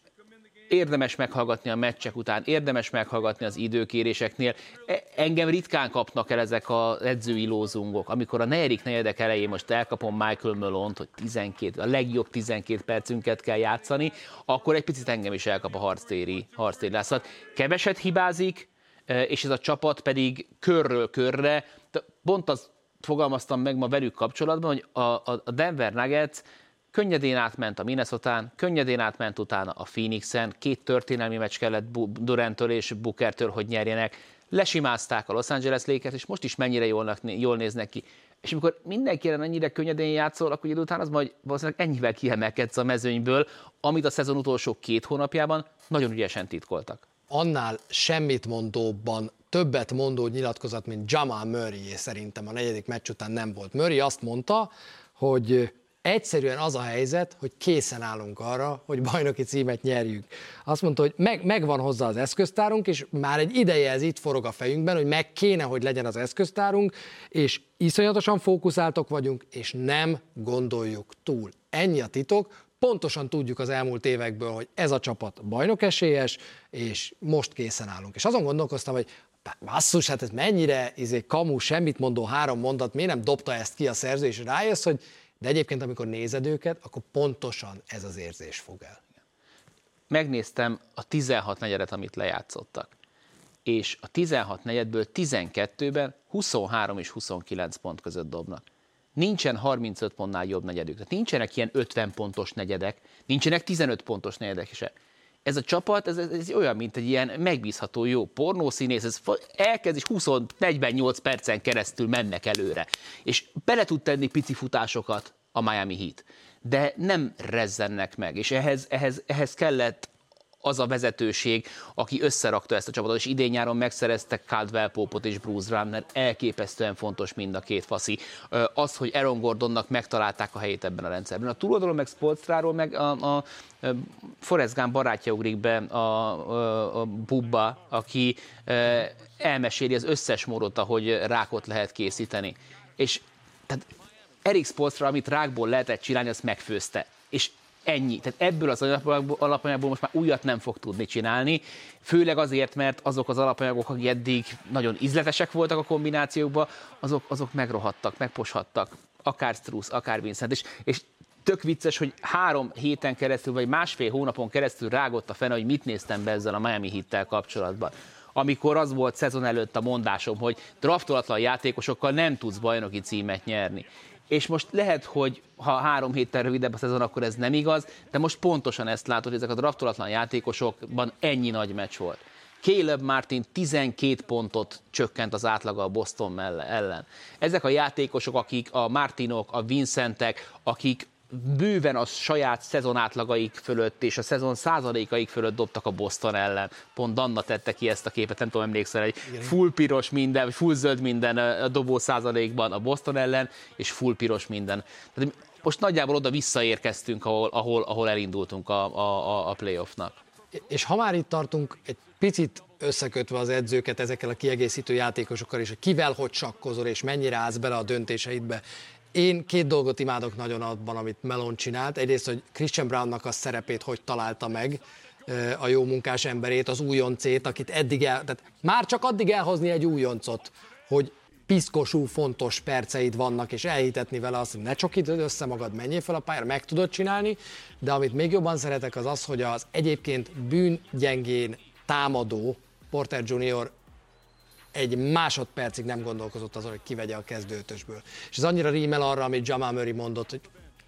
érdemes meghallgatni a meccsek után, érdemes meghallgatni az időkéréseknél. E, engem ritkán kapnak el ezek az edzői lózungok. Amikor a negyedik negyedek elején most elkapom Michael Malone-t, hogy 12, a legjobb 12 percünket kell játszani, akkor egy picit engem is elkap a harctéri, harctéri lászat. Keveset hibázik, e, és ez a csapat pedig körről körre, pont az fogalmaztam meg ma velük kapcsolatban, hogy a, a Denver Nuggets Könnyedén átment a Minnesota-n, könnyedén átment utána a Phoenixen, két történelmi meccs kellett Durantől és Bookertől, hogy nyerjenek, lesimázták a Los Angeles Lakers, és most is mennyire jól, jól néznek ki. És amikor mindenki ennyire könnyedén játszol, akkor idő után az majd valószínűleg ennyivel kiemelkedsz a mezőnyből, amit a szezon utolsó két hónapjában nagyon ügyesen titkoltak. Annál semmit mondóban többet mondó nyilatkozat, mint Jamal Murray szerintem a negyedik meccs után nem volt. Murray azt mondta, hogy Egyszerűen az a helyzet, hogy készen állunk arra, hogy bajnoki címet nyerjünk. Azt mondta, hogy meg, megvan hozzá az eszköztárunk, és már egy ideje ez itt forog a fejünkben, hogy meg kéne, hogy legyen az eszköztárunk, és iszonyatosan fókuszáltok vagyunk, és nem gondoljuk túl. Ennyi a titok, pontosan tudjuk az elmúlt évekből, hogy ez a csapat bajnok esélyes, és most készen állunk. És azon gondolkoztam, hogy basszus, hát ez mennyire izé, kamu, semmit mondó három mondat, miért nem dobta ezt ki a szerző, és rájössz, hogy de egyébként, amikor nézed őket, akkor pontosan ez az érzés fog el. Megnéztem a 16 negyedet, amit lejátszottak. És a 16 negyedből 12-ben 23 és 29 pont között dobnak. nincsen 35 pontnál jobb negyedük. Tehát nincsenek ilyen 50 pontos negyedek, nincsenek 15 pontos negyedek se. Ez a csapat, ez, ez, ez olyan, mint egy ilyen megbízható jó pornószínész, ez elkezd és 20-48 percen keresztül mennek előre. És bele tud tenni pici futásokat a Miami Heat de nem rezzennek meg, és ehhez, ehhez, ehhez kellett az a vezetőség, aki összerakta ezt a csapatot, és idén nyáron megszereztek Caldwell Popot és Bruce Brown, elképesztően fontos mind a két faszi. Az, hogy Aaron Gordonnak megtalálták a helyét ebben a rendszerben. A túloldalon meg Spolstráról meg a, a Forrest Gump barátja ugrik be, a, a, a Bubba, aki elmeséli az összes módot, ahogy rákot lehet készíteni. És tehát Erik Spolstra, amit rákból lehetett csinálni, azt megfőzte. És ennyi. Tehát ebből az alapanyagból most már újat nem fog tudni csinálni, főleg azért, mert azok az alapanyagok, akik eddig nagyon ízletesek voltak a kombinációkban, azok, azok megrohadtak, megposhattak, akár Struss, akár Vincent, és, és tök vicces, hogy három héten keresztül, vagy másfél hónapon keresztül rágott a fene, hogy mit néztem be ezzel a Miami hittel kapcsolatban. Amikor az volt szezon előtt a mondásom, hogy draftolatlan játékosokkal nem tudsz bajnoki címet nyerni és most lehet, hogy ha három héttel rövidebb a szezon, akkor ez nem igaz, de most pontosan ezt látod, hogy ezek a draftolatlan játékosokban ennyi nagy meccs volt. Caleb Martin 12 pontot csökkent az átlaga a Boston ellen. Ezek a játékosok, akik a Martinok, a Vincentek, akik bőven a saját szezon átlagaik fölött és a szezon százalékaik fölött dobtak a Boston ellen. Pont Danna tette ki ezt a képet, nem tudom, emlékszel, egy full piros minden, full zöld minden a dobó százalékban a Boston ellen, és full piros minden. Tehát most nagyjából oda visszaérkeztünk, ahol, ahol, ahol elindultunk a, a, a playoffnak. És ha már itt tartunk, egy picit összekötve az edzőket ezekkel a kiegészítő játékosokkal, és hogy kivel hogy sakkozol, és mennyire állsz bele a döntéseidbe. Én két dolgot imádok nagyon abban, amit Melon csinált. Egyrészt, hogy Christian Brownnak a szerepét hogy találta meg, a jó munkás emberét, az újoncét, akit eddig el, tehát már csak addig elhozni egy újoncot, hogy piszkosú, fontos perceid vannak, és elhitetni vele azt, hogy ne csokid össze magad, menjél fel a pályára, meg tudod csinálni, de amit még jobban szeretek az az, hogy az egyébként bűngyengén támadó Porter Junior egy másodpercig nem gondolkozott azon, hogy kivegye a kezdőtösből. És ez annyira rímel arra, amit Jamal Murray mondott, hogy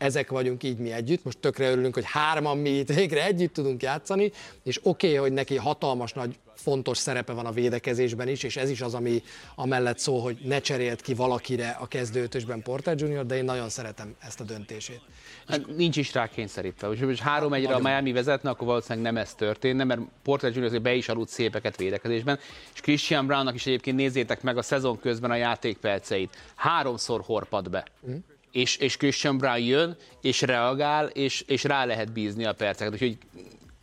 ezek vagyunk így mi együtt, most tökre örülünk, hogy hárman mi itt végre együtt tudunk játszani, és oké, okay, hogy neki hatalmas nagy fontos szerepe van a védekezésben is, és ez is az, ami amellett szól, hogy ne cserélt ki valakire a kezdőtösben Porter Junior, de én nagyon szeretem ezt a döntését. Hát nincs is rá kényszerítve. Úgyhogy három egyre a Miami vezetne, akkor valószínűleg nem ez történne, mert Porter Junior be is aludt szépeket védekezésben, és Christian Brownnak is egyébként nézzétek meg a szezon közben a játékperceit. Háromszor horpad be. Mm és, és Christian Brown jön, és reagál, és, és rá lehet bízni a perceket. Úgyhogy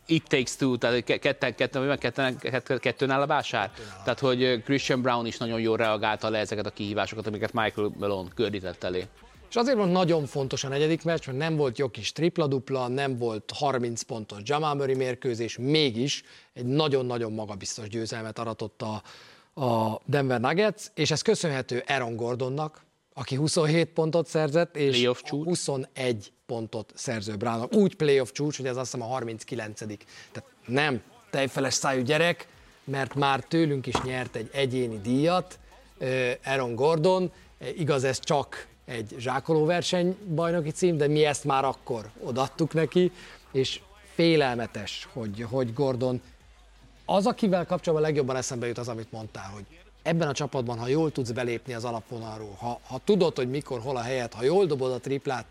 it takes two, tehát ketten, ketten, ketten, ketten, kettőn áll a vásár. Tehát, hogy Christian Brown is nagyon jól reagálta le ezeket a kihívásokat, amiket Michael Malone gördített elé. És azért van nagyon fontos a negyedik meccs, mert nem volt jó kis tripla-dupla, nem volt 30 pontos Jamal Murray mérkőzés, mégis egy nagyon-nagyon magabiztos győzelmet aratott a, a Denver Nuggets, és ez köszönhető Aaron Gordonnak, aki 27 pontot szerzett, és 21 pontot szerző Brownnak. Úgy playoff csúcs, hogy ez azt hiszem a 39 Tehát nem tejfeles szájú gyerek, mert már tőlünk is nyert egy egyéni díjat, Aaron Gordon, igaz ez csak egy zsákolóverseny bajnoki cím, de mi ezt már akkor odattuk neki, és félelmetes, hogy, hogy Gordon az, akivel kapcsolatban legjobban eszembe jut az, amit mondtál, hogy ebben a csapatban, ha jól tudsz belépni az alapvonalról, ha, ha tudod, hogy mikor, hol a helyet, ha jól dobod a triplát,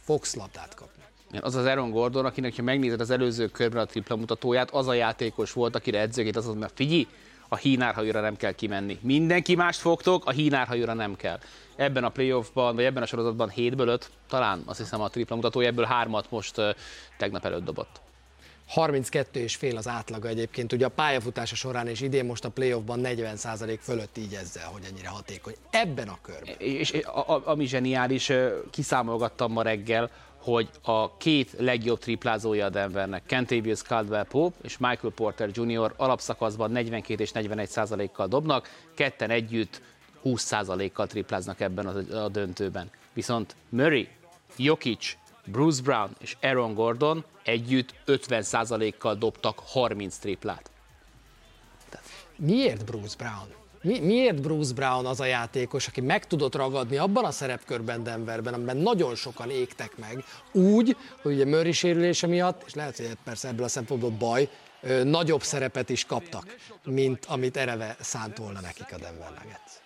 fogsz labdát kapni. Az az Aaron Gordon, akinek, ha megnézed az előző körben a tripla mutatóját, az a játékos volt, akire edzőként az mert figyelj, a hínárhajóra nem kell kimenni. Mindenki mást fogtok, a hínárhajóra nem kell. Ebben a playoffban, vagy ebben a sorozatban 7-ből 5, talán azt hiszem a tripla mutatója, ebből hármat most tegnap előtt dobott. 32 és fél az átlaga egyébként, ugye a pályafutása során és idén most a playoffban 40% fölött így ezzel, hogy ennyire hatékony. Ebben a körben. És, és a, a, ami zseniális, kiszámolgattam ma reggel, hogy a két legjobb triplázója a Denvernek, Kentavious Caldwell Pope és Michael Porter Jr. alapszakaszban 42 és 41 százalékkal dobnak, ketten együtt 20 százalékkal tripláznak ebben a, a döntőben. Viszont Murray, Jokic, Bruce Brown és Aaron Gordon együtt 50%-kal dobtak 30 triplát. Miért Bruce Brown? Mi, miért Bruce Brown az a játékos, aki meg tudott ragadni abban a szerepkörben Denverben, amiben nagyon sokan égtek meg, úgy, hogy ugye Murray sérülése miatt, és lehet, hogy persze ebből a szempontból baj, nagyobb szerepet is kaptak, mint amit ereve szánt volna nekik a Denver Nuggets.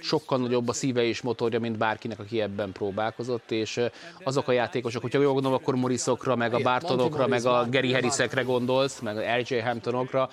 Sokkal nagyobb a szíve és motorja, mint bárkinek, aki ebben próbálkozott, és azok a játékosok, hogyha jól gondolom, akkor Morrisokra, meg a Bartonokra, meg a Gary Harrisekre gondolsz, meg a RJ Hamptonokra,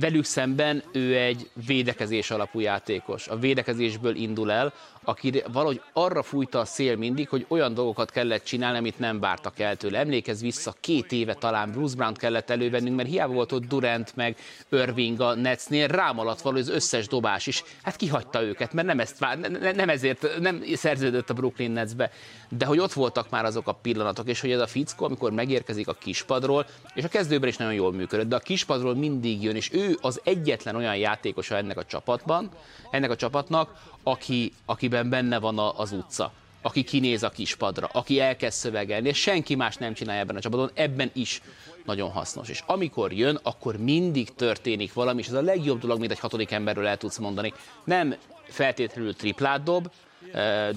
velük szemben ő egy védekezés alapú játékos. A védekezésből indul el, aki valahogy arra fújta a szél mindig, hogy olyan dolgokat kellett csinálni, amit nem vártak el tőle. Emlékezz vissza, két éve talán Bruce Brown kellett elővennünk, mert hiába volt ott Durant meg Irving a Netsnél, rám alatt való az összes dobás is. Hát kihagyta őket, mert nem, ezt vár, nem ezért nem szerződött a Brooklyn Netsbe. De hogy ott voltak már azok a pillanatok, és hogy ez a fickó, amikor megérkezik a kispadról, és a kezdőben is nagyon jól működött, de a kispadról mindig jön, és ő az egyetlen olyan játékosa ennek a csapatban, ennek a csapatnak, aki, akiben benne van a, az utca, aki kinéz a kispadra, aki elkezd szövegelni, és senki más nem csinálja ebben a csapaton, ebben is nagyon hasznos. És amikor jön, akkor mindig történik valami, és ez a legjobb dolog, mint egy hatodik emberről el tudsz mondani. Nem feltétlenül triplát dob,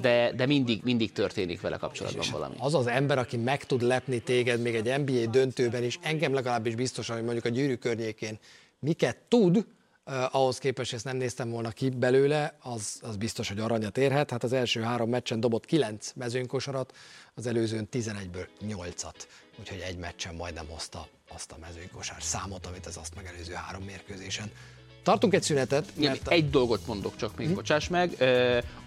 de, de mindig, mindig történik vele kapcsolatban és valami. Az az ember, aki meg tud lepni téged még egy NBA döntőben is, engem legalábbis biztosan, hogy mondjuk a gyűrű környékén miket tud, Uh, ahhoz képest, ezt nem néztem volna ki belőle, az, az biztos, hogy aranyat érhet. Hát az első három meccsen dobott kilenc mezőnykosarat, az előzőn 11-ből 8-at, úgyhogy egy meccsen majdnem hozta azt a mezőnykosár számot, amit az azt megelőző három mérkőzésen. Tartunk egy szünetet. Mert Egy dolgot mondok csak még, hm? bocsáss meg,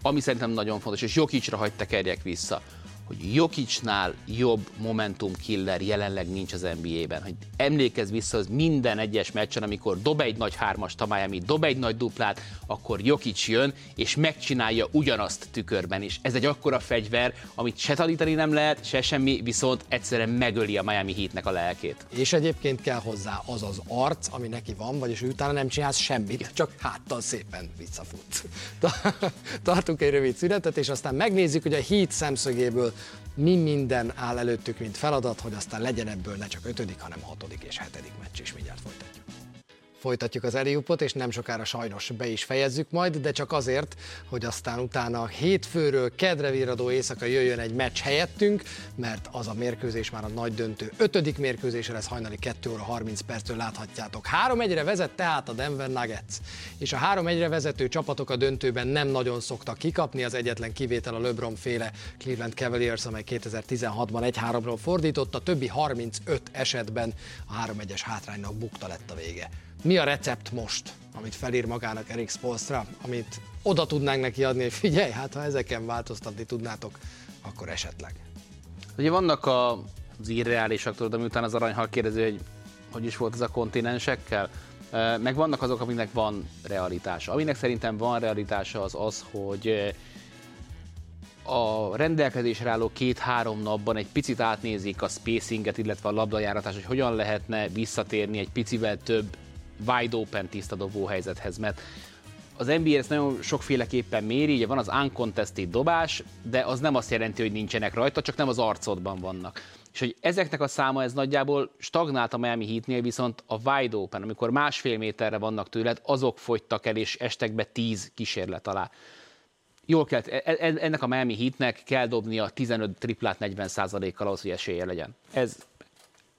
ami szerintem nagyon fontos, és Jokicsra hagy tekerjek vissza hogy Jokicsnál jobb momentum killer jelenleg nincs az NBA-ben. Hogy emlékezz vissza, hogy minden egyes meccsen, amikor dob egy nagy hármas Miami, dob egy nagy duplát, akkor Jokic jön, és megcsinálja ugyanazt tükörben is. Ez egy akkora fegyver, amit se tanítani nem lehet, se semmi, viszont egyszerűen megöli a Miami Heatnek a lelkét. És egyébként kell hozzá az az arc, ami neki van, vagyis ő utána nem csinálsz semmit, csak háttal szépen visszafut. Tartunk egy rövid szünetet, és aztán megnézzük, hogy a Heat szemszögéből mi minden áll előttük, mint feladat, hogy aztán legyen ebből ne csak ötödik, hanem hatodik és hetedik meccs is mindjárt folytatjuk. Folytatjuk az Eliupot, és nem sokára sajnos be is fejezzük majd, de csak azért, hogy aztán utána hétfőről kedre virradó éjszaka jöjjön egy meccs helyettünk, mert az a mérkőzés már a nagy döntő ötödik mérkőzésre lesz hajnali 2 óra 30 perctől láthatjátok. 3-1-re vezet tehát a Denver Nuggets, és a 3-1-re vezető csapatok a döntőben nem nagyon szoktak kikapni, az egyetlen kivétel a LeBron féle Cleveland Cavaliers, amely 2016-ban 1-3-ról fordított, a többi 35 esetben a 3-1-es hátránynak bukta lett a vége. Mi a recept most, amit felír magának Erik Spolstra, amit oda tudnánk neki adni, hogy figyelj, hát ha ezeken változtatni tudnátok, akkor esetleg. Ugye vannak a, az irreálisak, tudod, ami után az aranyhal kérdezi, hogy hogy is volt ez a kontinensekkel, meg vannak azok, aminek van realitása. Aminek szerintem van realitása az az, hogy a rendelkezésre álló két-három napban egy picit átnézik a spacinget, illetve a labdajáratás, hogy hogyan lehetne visszatérni egy picivel több wide open tiszta dobó helyzethez, mert az NBA ezt nagyon sokféleképpen méri, ugye van az uncontested dobás, de az nem azt jelenti, hogy nincsenek rajta, csak nem az arcodban vannak. És hogy ezeknek a száma ez nagyjából stagnált a Miami Heatnél, viszont a wide open, amikor másfél méterre vannak tőled, azok fogytak el, és estek be 10 kísérlet alá. Jól kell, e, e, ennek a Miami Heatnek kell dobni a 15 triplát 40%-kal ahhoz, hogy esélye legyen. Ez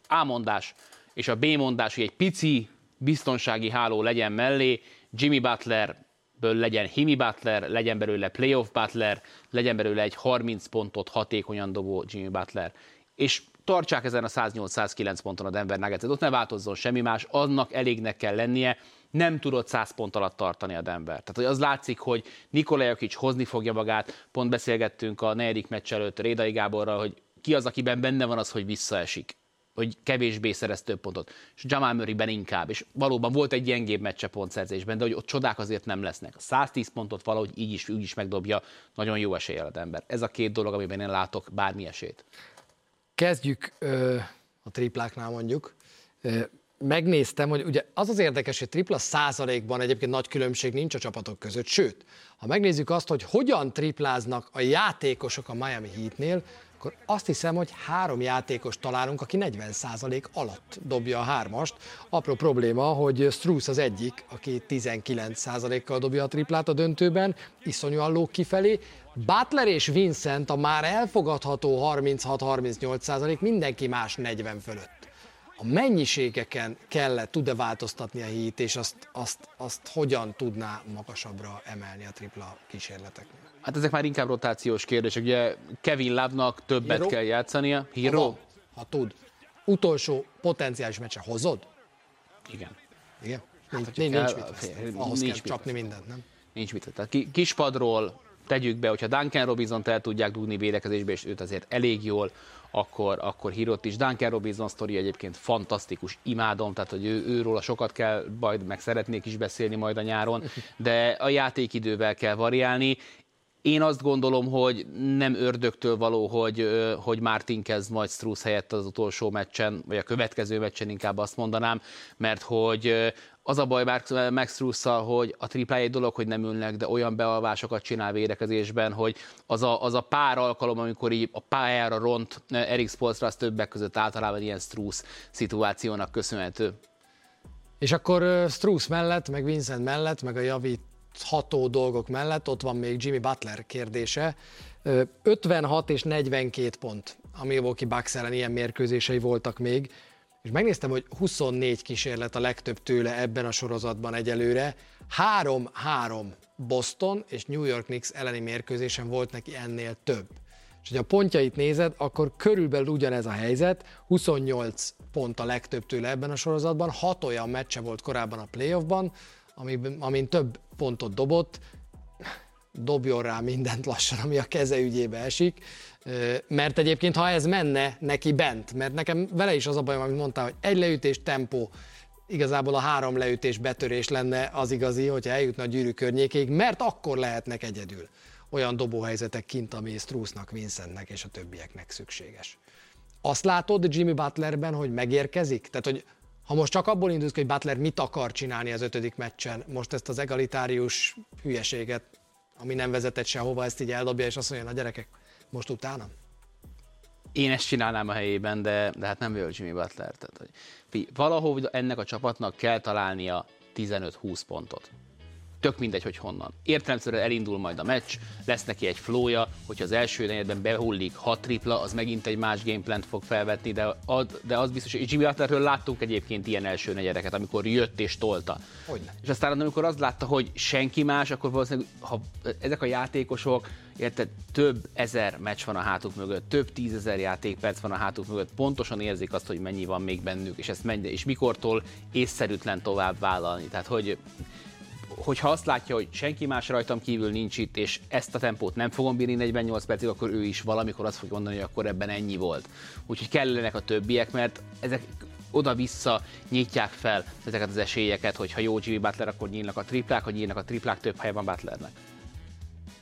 A mondás, és a B mondás, hogy egy pici biztonsági háló legyen mellé, Jimmy Butlerből legyen Himi Butler, legyen belőle playoff Butler, legyen belőle egy 30 pontot hatékonyan dobó Jimmy Butler. És tartsák ezen a 108-109 ponton a Denver nuggets ott ne változzon semmi más, annak elégnek kell lennie, nem tudott 100 pont alatt tartani a Denver. Tehát hogy az látszik, hogy Nikolaj Jokic hozni fogja magát, pont beszélgettünk a negyedik meccs előtt Rédai Gáborral, hogy ki az, akiben benne van az, hogy visszaesik hogy kevésbé szerez több pontot, és Jamal Murrayben inkább, és valóban volt egy gyengébb meccse pontszerzésben, de hogy ott csodák azért nem lesznek. A 110 pontot valahogy így is, úgy is megdobja, nagyon jó eséllyel az ember. Ez a két dolog, amiben én látok bármi esélyt. Kezdjük ö, a tripláknál mondjuk. Ö, megnéztem, hogy ugye az az érdekes, hogy tripla százalékban egyébként nagy különbség nincs a csapatok között, sőt, ha megnézzük azt, hogy hogyan tripláznak a játékosok a Miami Heatnél, akkor azt hiszem, hogy három játékos találunk, aki 40% alatt dobja a hármast. Apró probléma, hogy Struss az egyik, aki 19%-kal dobja a triplát a döntőben, iszonyúan lóg kifelé. Butler és Vincent a már elfogadható 36-38%, mindenki más 40 fölött a mennyiségeken kellett, tud-e változtatni a hit, és azt, azt, azt hogyan tudná magasabbra emelni a tripla kísérleteknél? Hát ezek már inkább rotációs kérdések. Ugye Kevin Love-nak többet Hero? kell játszania. Hero? Ha, ha tud. Utolsó potenciális meccse hozod? Igen. Igen? Nincs, hát, nincs, nincs mit Ahhoz nincs kell mit csapni mindent, nem? Nincs mit. Tehát kispadról tegyük be, hogyha Duncan Robinson el tudják dugni védekezésbe, és őt azért elég jól, akkor, akkor hírott is. Duncan Robinson sztori egyébként fantasztikus, imádom, tehát hogy ő, őról sokat kell, majd meg szeretnék is beszélni majd a nyáron, de a játékidővel kell variálni, én azt gondolom, hogy nem ördögtől való, hogy, hogy Martin kezd majd Struss helyett az utolsó meccsen, vagy a következő meccsen inkább azt mondanám, mert hogy az a baj Max struss hogy a triplája egy dolog, hogy nem ülnek, de olyan bealvásokat csinál védekezésben, hogy az a, az a pár alkalom, amikor így a pályára ront Erik Spolstra, az többek között általában ilyen Struss szituációnak köszönhető. És akkor Struss mellett, meg Vincent mellett, meg a javít ható dolgok mellett ott van még Jimmy Butler kérdése. 56 és 42 pont a Milwaukee Bucks ellen ilyen mérkőzései voltak még, és megnéztem, hogy 24 kísérlet a legtöbb tőle ebben a sorozatban egyelőre. 3-3 Boston és New York Knicks elleni mérkőzésen volt neki ennél több. És ha a pontjait nézed, akkor körülbelül ugyanez a helyzet, 28 pont a legtöbb tőle ebben a sorozatban, 6 olyan meccse volt korábban a playoffban, amin, amin több pontot dobott, dobjon rá mindent lassan, ami a keze ügyébe esik, mert egyébként ha ez menne neki bent, mert nekem vele is az a bajom, amit mondtál, hogy egy leütés tempó, igazából a három leütés betörés lenne az igazi, hogyha eljutna a gyűrű környékéig, mert akkor lehetnek egyedül olyan dobóhelyzetek kint, ami Strussnak, Vincentnek és a többieknek szükséges. Azt látod Jimmy Butlerben, hogy megérkezik? Tehát, hogy ha most csak abból indulsz, hogy Butler mit akar csinálni az ötödik meccsen, most ezt az egalitárius hülyeséget, ami nem vezetett sehova, ezt így eldobja, és azt mondja, a gyerekek, most utána? Én ezt csinálnám a helyében, de, de hát nem vagyok Jimmy Butler. Tehát, hogy valahogy ennek a csapatnak kell találnia 15-20 pontot tök mindegy, hogy honnan. Értelemszerűen elindul majd a meccs, lesz neki egy flója, hogyha az első negyedben behullik hat tripla, az megint egy más gameplant fog felvetni, de, ad, de az biztos, hogy Jimmy Butlerről láttunk egyébként ilyen első negyedeket, amikor jött és tolta. Hogyne. És aztán amikor azt látta, hogy senki más, akkor valószínűleg, ha ezek a játékosok, érted, több ezer meccs van a hátuk mögött, több tízezer játékperc van a hátuk mögött, pontosan érzik azt, hogy mennyi van még bennük, és ezt mennyi, és mikortól észszerűtlen tovább vállalni. Tehát, hogy hogyha azt látja, hogy senki más rajtam kívül nincs itt, és ezt a tempót nem fogom bírni 48 percig, akkor ő is valamikor azt fogja mondani, hogy akkor ebben ennyi volt. Úgyhogy kellenek a többiek, mert ezek oda-vissza nyitják fel ezeket az esélyeket, hogy ha jó Jimmy Butler, akkor nyílnak a triplák, hogy nyílnak a triplák, több helyen van Butlernek.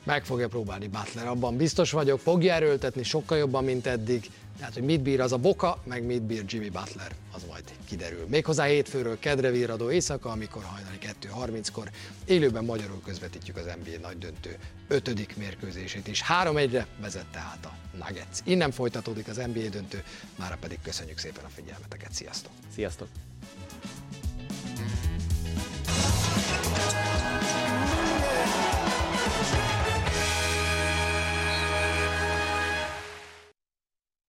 Meg fogja próbálni Butler, abban biztos vagyok, fogja erőltetni sokkal jobban, mint eddig. Tehát, hogy mit bír az a Boka, meg mit bír Jimmy Butler, az majd kiderül. Méghozzá hétfőről kedre virradó éjszaka, amikor hajnali 2.30-kor élőben magyarul közvetítjük az NBA nagy döntő ötödik mérkőzését is. 3-1-re vezet tehát a Nuggets. Innen folytatódik az NBA döntő, mára pedig köszönjük szépen a figyelmeteket. Sziasztok! Sziasztok!